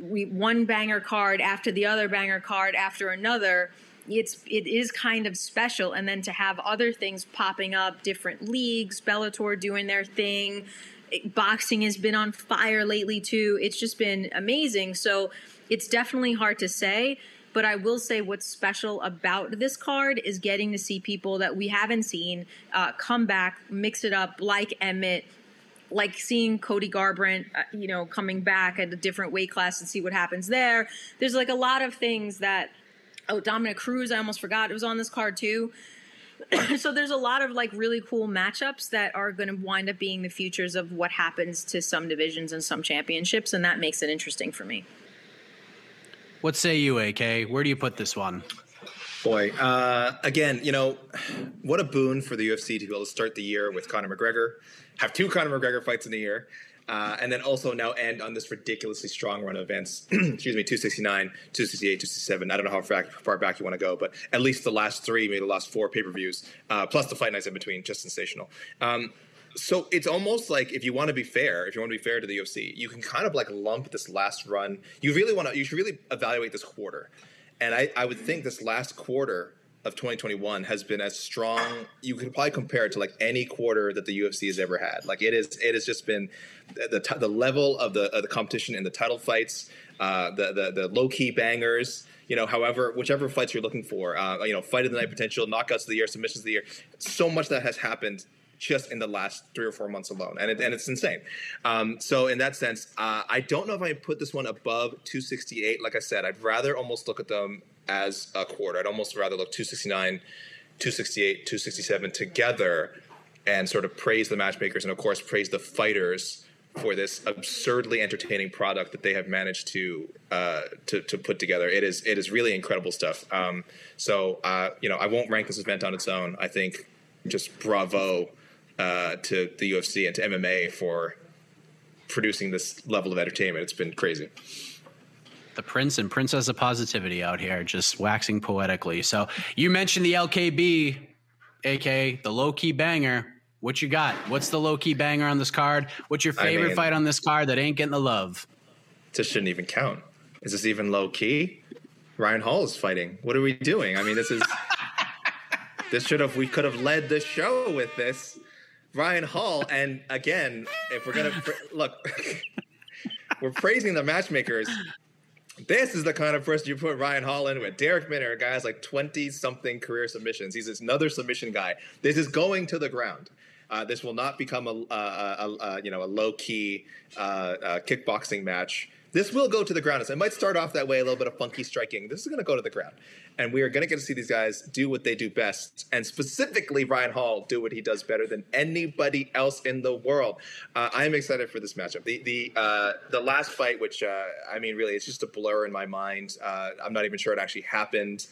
S4: we one banger card after the other banger card after another it's it is kind of special. And then to have other things popping up different leagues bellator doing their thing eh, boxing has been on fire lately too. It's just been amazing. So it's definitely hard to say but I will say what's special about this card is getting to see people that we haven't seen uh, come back, mix it up, like Emmett, like seeing Cody Garbrandt, uh, you know, coming back at a different weight class and see what happens there. There's like a lot of things that. Oh, Dominick Cruz, I almost forgot it was on this card too. so there's a lot of like really cool matchups that are going to wind up being the futures of what happens to some divisions and some championships, and that makes it interesting for me.
S2: What say you, AK? Where do you put this one?
S3: Boy, uh, again, you know, what a boon for the UFC to be able to start the year with Conor McGregor, have two Conor McGregor fights in the year, uh, and then also now end on this ridiculously strong run of events. Excuse me, 269, 268, 267. I don't know how far, far back you want to go, but at least the last three, maybe the last four pay per views, uh, plus the fight nights in between, just sensational. Um, so it's almost like if you want to be fair, if you want to be fair to the UFC, you can kind of like lump this last run. You really want to, you should really evaluate this quarter. And I, I would think this last quarter of 2021 has been as strong. You could probably compare it to like any quarter that the UFC has ever had. Like it is, it has just been the the, the level of the of the competition in the title fights, uh, the the, the low key bangers. You know, however, whichever fights you're looking for, uh, you know, fight of the night potential, knockouts of the year, submissions of the year. So much that has happened just in the last three or four months alone, and it, and it's insane. Um, so in that sense, uh, I don't know if I put this one above 268. Like I said, I'd rather almost look at them as a quarter. I'd almost rather look 269, 268, 267 together, and sort of praise the matchmakers and of course praise the fighters for this absurdly entertaining product that they have managed to uh, to, to put together. It is it is really incredible stuff. Um, so uh, you know, I won't rank this event on its own. I think just bravo uh, to the UFC and to MMA for producing this level of entertainment. It's been crazy.
S2: The Prince and Princess of Positivity out here, just waxing poetically. So you mentioned the LKB, aka the low key banger. What you got? What's the low key banger on this card? What's your favorite I mean, fight on this card that ain't getting the love?
S3: This shouldn't even count. Is this even low key? Ryan Hall is fighting. What are we doing? I mean, this is this should have we could have led the show with this. Ryan Hall. And again, if we're gonna look, we're praising the matchmakers. This is the kind of person you put Ryan Hall in with. Darrick Minner, a guy has like twenty something career submissions. He's another submission guy. This is going to the ground. Uh, this will not become a, a, a, a you know a low key uh, uh, kickboxing match. This will go to the ground. It might start off that way, a little bit of funky striking. This is going to go to the ground and we are going to get to see these guys do what they do best, and specifically Ryan Hall do what he does better than anybody else in the world. Uh, I am excited for this matchup. The the uh, the last fight, which uh, I mean, really, it's just a blur in my mind. Uh, I'm not even sure it actually happened.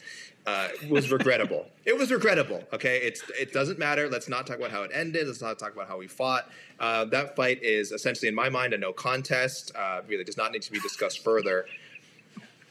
S3: Uh, was regrettable. it was regrettable. Okay, it's it doesn't matter. Let's not talk about how it ended. Let's not talk about how we fought. Uh, that fight is essentially, in my mind, a no contest. really, does not need to be discussed further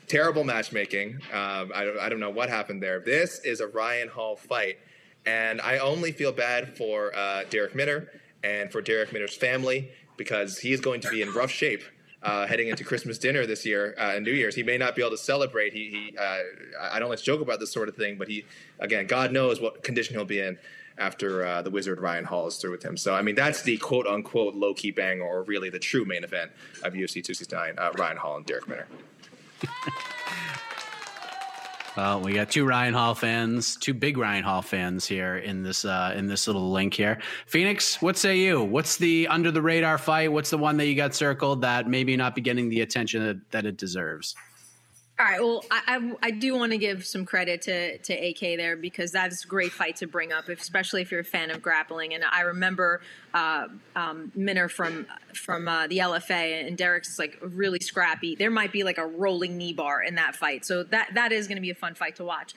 S3: terrible matchmaking. Um, I, don't, I don't know what happened there. This is a Ryan Hall fight, and I only feel bad for uh, Darrick Minner and for Darrick Minner's family because he is going to be in rough shape uh, heading into Christmas dinner this year uh, and New Year's. He may not be able to celebrate. He, he uh, I don't like to joke about this sort of thing, but he, again, God knows what condition he'll be in after uh, the Wizard Ryan Hall is through with him. So, I mean, that's the quote unquote low key bang, or really the true main event of UFC 269 uh, Ryan Hall and Darrick Minner.
S2: Well, we got two Ryan Hall fans, two big Ryan Hall fans here in this uh, in this little link here. Phoenix, what say you? What's the under the radar fight? What's the one that you got circled that maybe not be getting the attention that, that it deserves?
S4: All right. Well, I, I, I do want to give some credit to, to AK there because that's a great fight to bring up, especially if you're a fan of grappling. And I remember uh, um, Minner from from uh, the LFA and Darrick's like really scrappy. There might be like a rolling knee bar in that fight, so that that is going to be a fun fight to watch.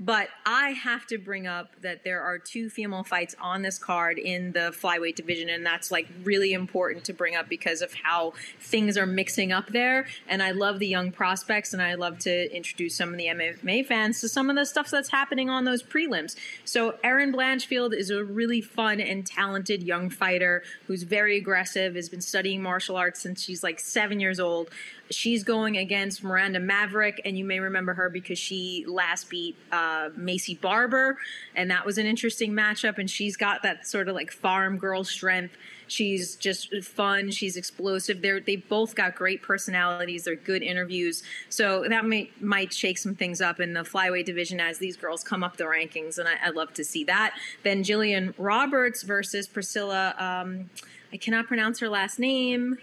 S4: But I have to bring up that there are two female fights on this card in the flyweight division, and that's like really important to bring up because of how things are mixing up there. And I love the young prospects, and I love to introduce some of the MMA fans to some of the stuff that's happening on those prelims. So, Erin Blanchfield is a really fun and talented young fighter who's very aggressive, has been studying martial arts since she's like seven years old. She's going against Miranda Maverick, and you may remember her because she last beat uh, Maycee Barber, and that was an interesting matchup. And she's got that sort of like farm girl strength. She's just fun. She's explosive. They're they both got great personalities. They're good interviews. So that may might shake some things up in the flyweight division as these girls come up the rankings, and I, I love to see that. Then Gillian Roberts versus Priscilla. Um, I cannot pronounce her last name.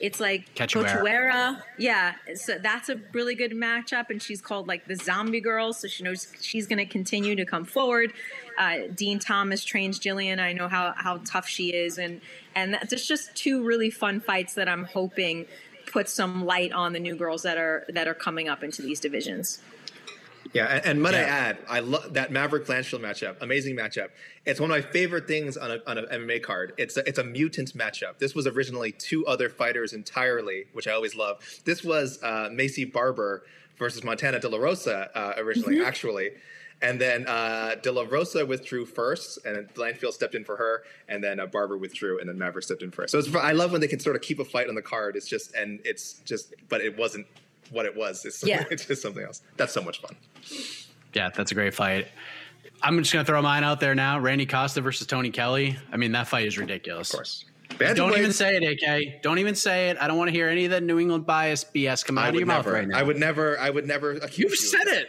S4: It's like.
S2: Cachoeira.
S4: Yeah, so that's a really good matchup, and she's called like the Zombie Girl, so she knows she's going to continue to come forward. Uh, Dean Thomas trains Gillian. I know how how tough she is, and and that's just two really fun fights that I'm hoping put some light on the new girls that are that are coming up into these divisions.
S3: Yeah, and, and might I add, I love that Maverick Blanchfield matchup. Amazing matchup. It's one of my favorite things on a on an MMA card. It's a, it's a mutant matchup. This was originally two other fighters entirely, which I always love. This was uh, Maycee Barber versus Montana De La Rosa uh, originally,
S4: Mhm.
S3: actually. And then uh, De La Rosa withdrew first, and Blanchfield stepped in for her, and then uh, Barber withdrew, and then Maverick stepped in first. So it's, I love when they can sort of keep a fight on the card. It's just, and it's just, but it wasn't what it was. It's,
S2: Yeah.
S3: it's just something else. That's so much fun.
S2: Yeah, that's a great fight. I'm just gonna throw mine out there now. Randy Costa versus Tony Kelly. I mean, that fight is ridiculous. Of
S3: course.
S2: Don't even say it, AK. Don't even say it. I don't want to hear any of that New England bias BS come out
S3: I
S2: of
S3: would
S2: your mouth
S3: never.
S2: right now.
S3: I would never. I would never. Accuse
S2: You've
S3: you
S2: said
S3: of that.
S2: it.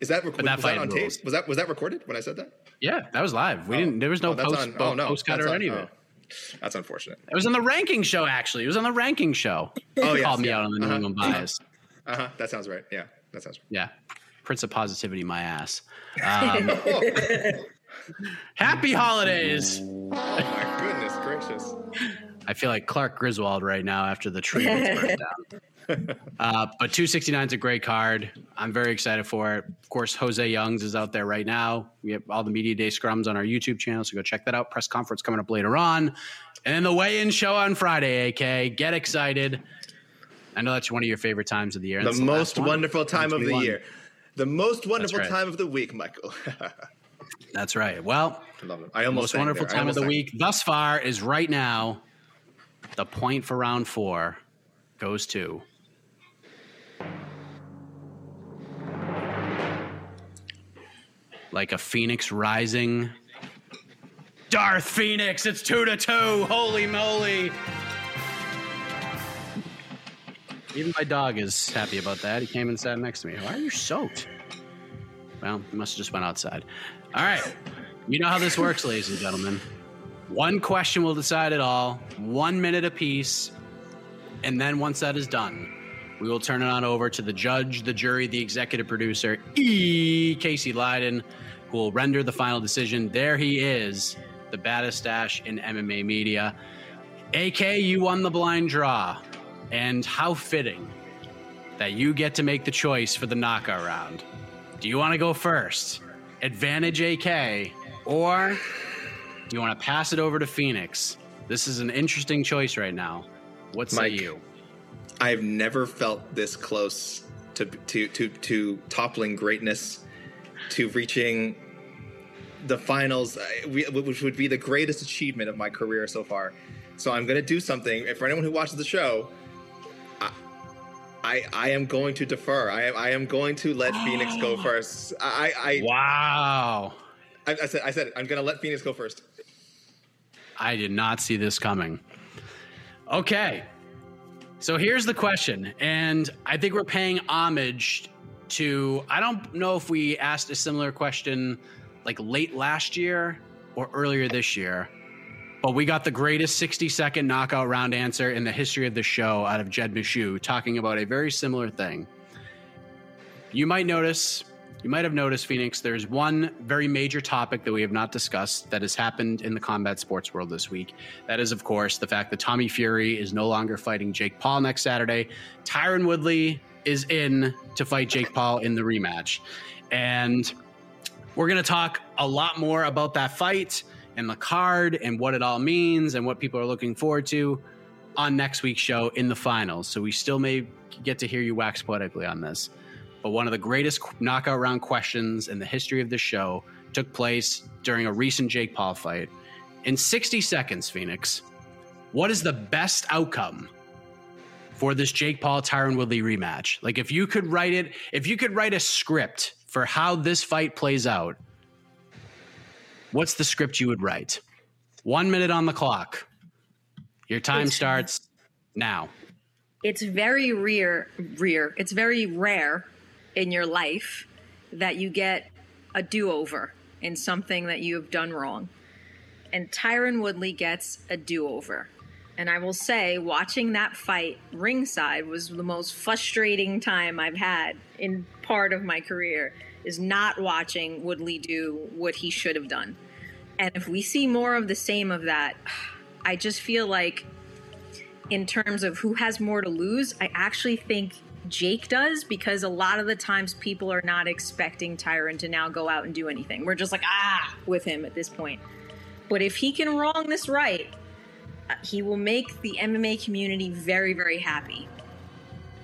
S3: Is that, rec-
S2: But that
S3: was
S2: fight
S3: that on tape? Was that was that recorded when I said that?
S2: Yeah, that was live. We didn't. There was no
S3: Oh, oh
S2: post.
S3: on- oh, no,
S2: postcut
S3: that's
S2: or
S3: on-
S2: any of
S3: oh.
S2: it.
S3: That's unfortunate.
S2: It was on the ranking show. Actually, it was on the ranking show.
S3: Oh, yes,
S2: called me
S3: yeah.
S2: out on the New
S3: Uh-huh.
S2: England bias.
S3: Uh huh. That sounds right. Yeah, that sounds right.
S2: Yeah, Prince of Positivity, my ass. Um, happy holidays.
S3: Oh my goodness gracious!
S2: I feel like Clark Griswold right now after the tree gets burned down. Uh, but 269 is a great card. I'm very excited for it. Of course, Jose Youngs is out there right now. We have all the Media Day scrums on our YouTube channel, so go check that out. Press conference coming up later on. And then the weigh in show on Friday, AK. Get excited. I know that's one of your favorite times of the year.
S3: the
S2: That's
S3: most
S2: last one,
S3: wonderful time of the year. The most wonderful
S2: right.
S3: time of the week, Michael.
S2: That's right. Well,
S3: I love it. I almost
S2: most wonderful
S3: there.
S2: Time of the week thus far is right now. The point for round four goes to like a phoenix rising. Darth Phoenix, it's two to two. Holy moly. Even my dog is happy about that. He came and sat next to me. Why are you soaked? Well, he must have just went outside. All right. You know how this works, ladies and gentlemen. One question will decide it all, one minute apiece. And then once that is done, we will turn it on over to the judge, the jury, the executive producer, E. Casey Leydon, who will render the final decision. There he is, the baddest dash in MMA media. AK, you won the blind draw. And how fitting that you get to make the choice for the knockout round. Do you want to go first? Advantage AK, or you want to pass it over to Phoenix? This is an interesting choice right now. What say
S3: Mike,
S2: you?
S3: I've never felt this close to to to to toppling greatness, to reaching the finals, uh, which would be the greatest achievement of my career so far. So I'm going to do something. And for anyone who watches the show, I, I am going to defer. I am I am going to let Phoenix go first. I, I
S2: wow.
S3: I, I said I said it. I'm going to let Phoenix go first.
S2: I did not see this coming. Okay. So here's the question, and I think we're paying homage to. I don't know if we asked a similar question like late last year or earlier this year, but we got the greatest 60 second knockout round answer in the history of the show out of Jed Meshew talking about a very similar thing. You might notice, you might have noticed, Phoenix, there's one very major topic that we have not discussed that has happened in the combat sports world this week. That is, of course, the fact that Tommy Fury is no longer fighting Jake Paul next Saturday. Tyron Woodley is in to fight Jake Paul in the rematch. And we're going to talk a lot more about that fight and the card and what it all means and what people are looking forward to on next week's show in the finals. So we still may get to hear you wax poetically on this. But one of the greatest knockout round questions in the history of the show took place during a recent Jake Paul fight. In 60 seconds, Phoenix, what is the best outcome for this Jake Paul Tyron Woodley rematch? Like if you could write it, if you could write a script for how this fight plays out, what's the script you would write? One minute on the clock. Your time
S4: It's-
S2: starts now.
S4: It's very rare, rare. It's very rare in your life that you get a do-over in something that you have done wrong. And Tyron Woodley gets a do-over. And I will say, watching that fight ringside was the most frustrating time I've had in part of my career. Is not watching Woodley do what he should have done. And if we see more of the same of that, I just feel like in terms of who has more to lose, I actually think Jake does because a lot of the times people are not expecting Tyron to now go out and do anything. We're just like, ah, with him at this point. But if he can wrong this right, uh, he will make the MMA community very, very happy.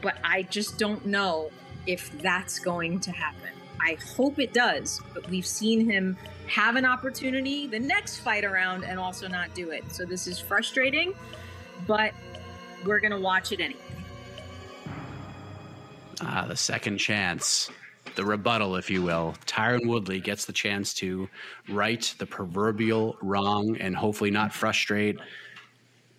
S4: But I just don't know if that's going to happen. I hope it does, but we've seen him have an opportunity the next fight around and also not do it. So this is frustrating, but we're going to watch it anyway.
S2: Ah, the second chance, the rebuttal, if you will. Tyron Woodley gets the chance to right the proverbial wrong and hopefully not frustrate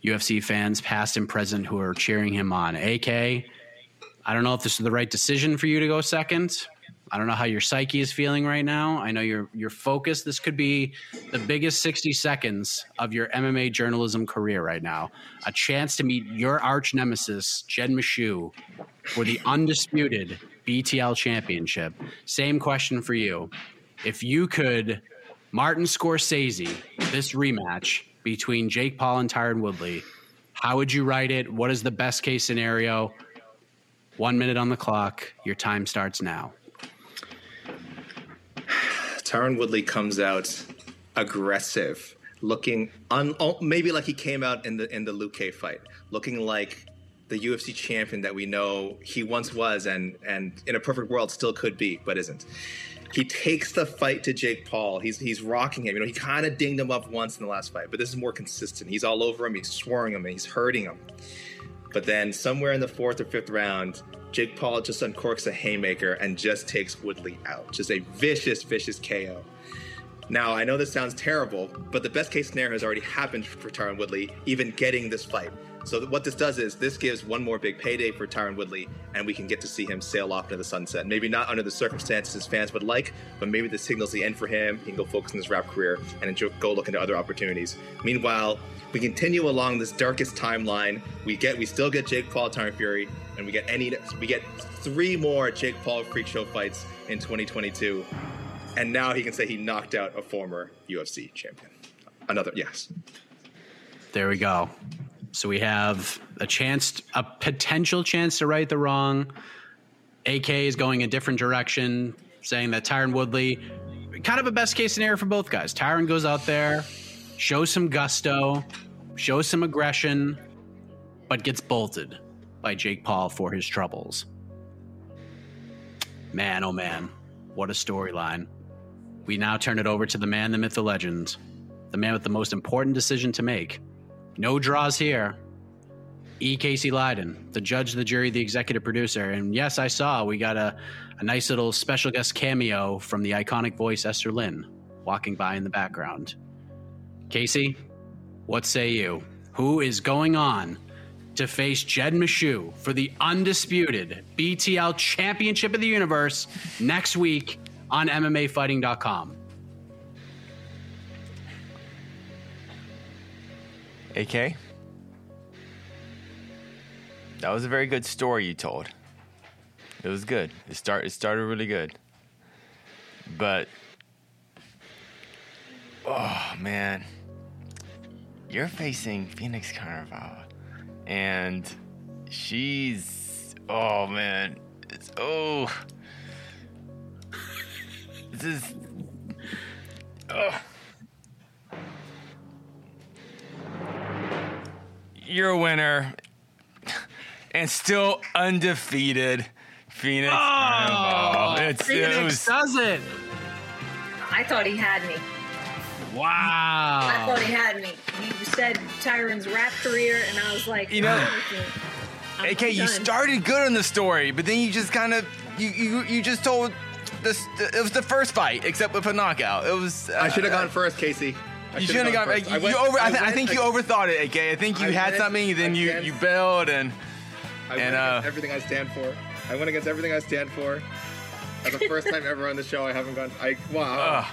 S2: UFC fans, past and present, who are cheering him on. AK, I don't know if this is the right decision for you to go second. I don't know how your psyche is feeling right now. I know you're you're focused. This could be the biggest 60 seconds of your MMA journalism career right now. A chance to meet your arch nemesis, Jed Meshew, for the undisputed BTL championship. Same question for you. If you could Martin Scorsese this rematch between Jake Paul and Tyron Woodley, how would you write it? What is the best case scenario? One minute on the clock. Your time starts now.
S3: Tyron Woodley comes out aggressive, looking un, oh, maybe like he came out in the in the Luke K fight, looking like the UFC champion that we know he once was, and and in a perfect world still could be, but isn't. He takes the fight to Jake Paul. He's he's rocking him. You know, he kind of dinged him up once in the last fight, but this is more consistent. He's all over him. He's swearing him, and he's hurting him. But then somewhere in the fourth or fifth round, Jake Paul just uncorks a haymaker and just takes Woodley out. Just a vicious, vicious KO. Now, I know this sounds terrible, but the best case scenario has already happened for Tyron Woodley, even getting this fight. So what this does is this gives one more big payday for Tyron Woodley, and we can get to see him sail off into the sunset. Maybe not under the circumstances his fans would like, but maybe this signals the end for him. He can go focus on his rap career and enjoy, go look into other opportunities. Meanwhile, we continue along this darkest timeline. We get, we still get Jake Paul, Tyron Fury, and we get any, we get three more Jake Paul freak show fights in 2022. And now he can say he knocked out a former UFC champion. Another, yes.
S2: There we go. So we have a chance, a potential chance to right the wrong. AK is going a different direction, saying that Tyron Woodley, kind of a best case scenario for both guys. Tyron goes out there, shows some gusto, shows some aggression, but gets bolted by Jake Paul for his troubles. Man, oh man, what a storyline. We now turn it over to the man, the myth, the legend, the man with the most important decision to make. No draws here. E. Casey Leydon, the judge, the jury, the executive producer. And yes, I saw we got a, a nice little special guest cameo from the iconic voice Esther Lynn walking by in the background. Casey, what say you? Who is going on to face Jed Meshew for the undisputed BTL Championship of the Universe next week on MMAfighting.com?
S9: AK? That was a very good story you told. It was good. It start it started really good. But oh man. You're facing Phoenix Carnevale. And she's oh man. It's oh this is oh you're a winner and still undefeated. Phoenix.
S2: Oh,
S9: it's,
S2: Phoenix
S9: it was,
S2: does it.
S4: I thought he had me.
S2: Wow.
S4: I thought he had me. You said Tyron's rap career, and I was like,
S9: You know-
S4: "Oh, I'm
S9: AK, you started good on the story, but then you just kind of you, you you just told this. It was the first fight, except with a knockout. It was. Uh,
S3: I should have gone first, Casey. I
S9: You
S3: should've
S9: shouldn't have gone.
S3: first.
S9: Like,
S3: I
S9: you
S3: went-
S9: over. I,
S3: I
S9: th- I think you overthought it, AK. I think you
S3: I
S9: had
S3: went
S9: something, then you you bailed, and
S3: I
S9: and
S3: went
S9: uh,
S3: against everything I stand for. I went against everything I stand for. That's the first time ever on the show I haven't gone. I wow.
S9: Ugh.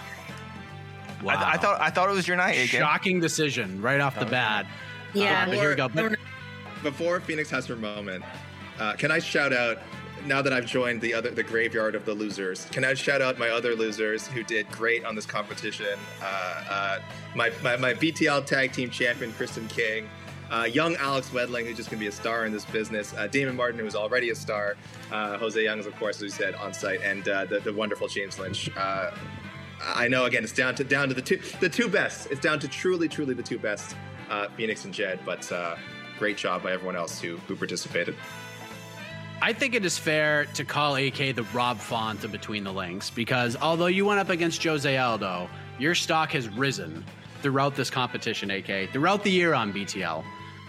S9: I, I thought I thought it was your night, AK.
S2: Shocking decision right off the bat.
S4: Yeah.
S2: Uh, but here we go. But
S3: Before Phoenix has her moment, uh, can I shout out? Now that I've joined the other the graveyard of the losers, can I shout out my other losers who did great on this competition? Uh, uh, my, my my BTL tag team champion Kristen King, uh, young Alex Wedling, who's just gonna be a star in this business. Uh, Damon Martin, who's already a star. Uh, Jose Young is of course, as we said, on site, and uh, the, the wonderful James Lynch. I know again, it's down to down to the two the two best. It's down to truly truly the two best, Phoenix and Jed. But great job by everyone else who who participated.
S2: I think it is fair to call AK the Rob Font of Between the Links because although you went up against Jose Aldo, your stock has risen throughout this competition, AK, throughout the year on BTL. Uh,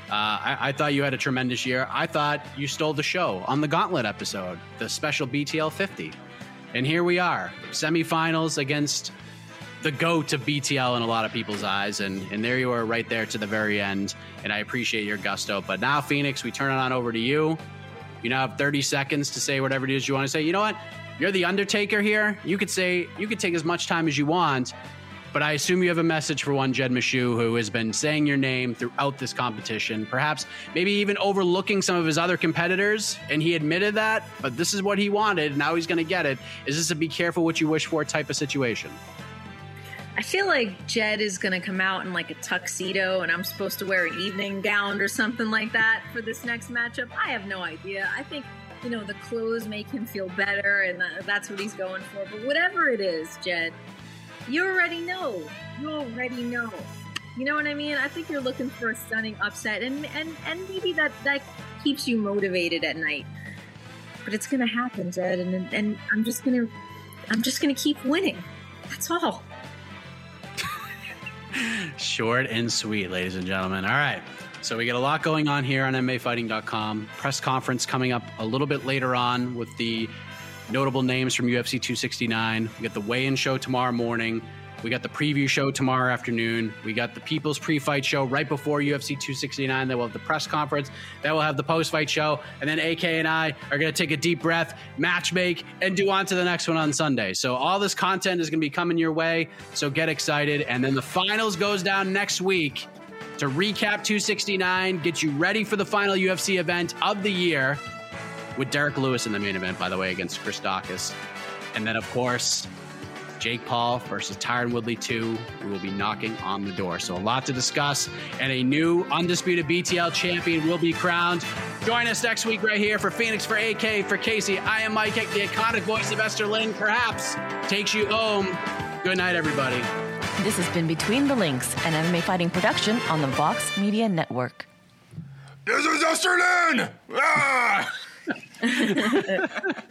S2: I, I thought you had a tremendous year. I thought you stole the show on the Gauntlet episode, the special BTL 50. And here we are, semifinals against the goat of BTL in a lot of people's eyes. And, and there you are right there to the very end. And I appreciate your gusto. But now, Phoenix, we turn it on over to you. You now have 30 seconds to say whatever it is you want to say. You know what? You're the Undertaker here. You could say, you could take as much time as you want. But I assume you have a message for one Jed Meshew who has been saying your name throughout this competition, perhaps maybe even overlooking some of his other competitors. And he admitted that, but this is what he wanted. Now he's going to get it. Is this a be careful what you wish for type of situation?
S4: I feel like Jed is going to come out in like a tuxedo and I'm supposed to wear an evening gown or something like that for this next matchup. I have no idea. I think, you know, the clothes make him feel better and that's what he's going for. But whatever it is, Jed, you already know. You already know. You know what I mean? I think you're looking for a stunning upset and and and maybe that that keeps you motivated at night. But it's going to happen, Jed, and and I'm just going to I'm just going to keep winning. That's all.
S2: Short and sweet, ladies and gentlemen. All right. So we got a lot going on here on MMAfighting.com. Press conference coming up a little bit later on with the notable names from UFC 269. We got the weigh-in show tomorrow morning. We got the preview show tomorrow afternoon. We got the People's Pre-Fight Show right before UFC 269. Then we'll have the press conference. Then we'll have the post-fight show. And then AK and I are going to take a deep breath, match make, and do on to the next one on Sunday. So all this content is going to be coming your way. So get excited. And then the finals goes down next week to recap 269, get you ready for the final UFC event of the year with Derrick Lewis in the main event, by the way, against Chris Daukaus. And then, of course, Jake Paul versus Tyron Woodley 2, We will be knocking on the door. So, a lot to discuss, and a new undisputed BTL champion will be crowned. Join us next week right here for Phoenix, for AK, for Casey. I am Mike, the iconic voice of Esther Lynn, perhaps takes you home. Good night, everybody.
S10: This has been Between the Links, an MMA fighting production on the Vox Media Network.
S9: This is Esther Lynn! Ah!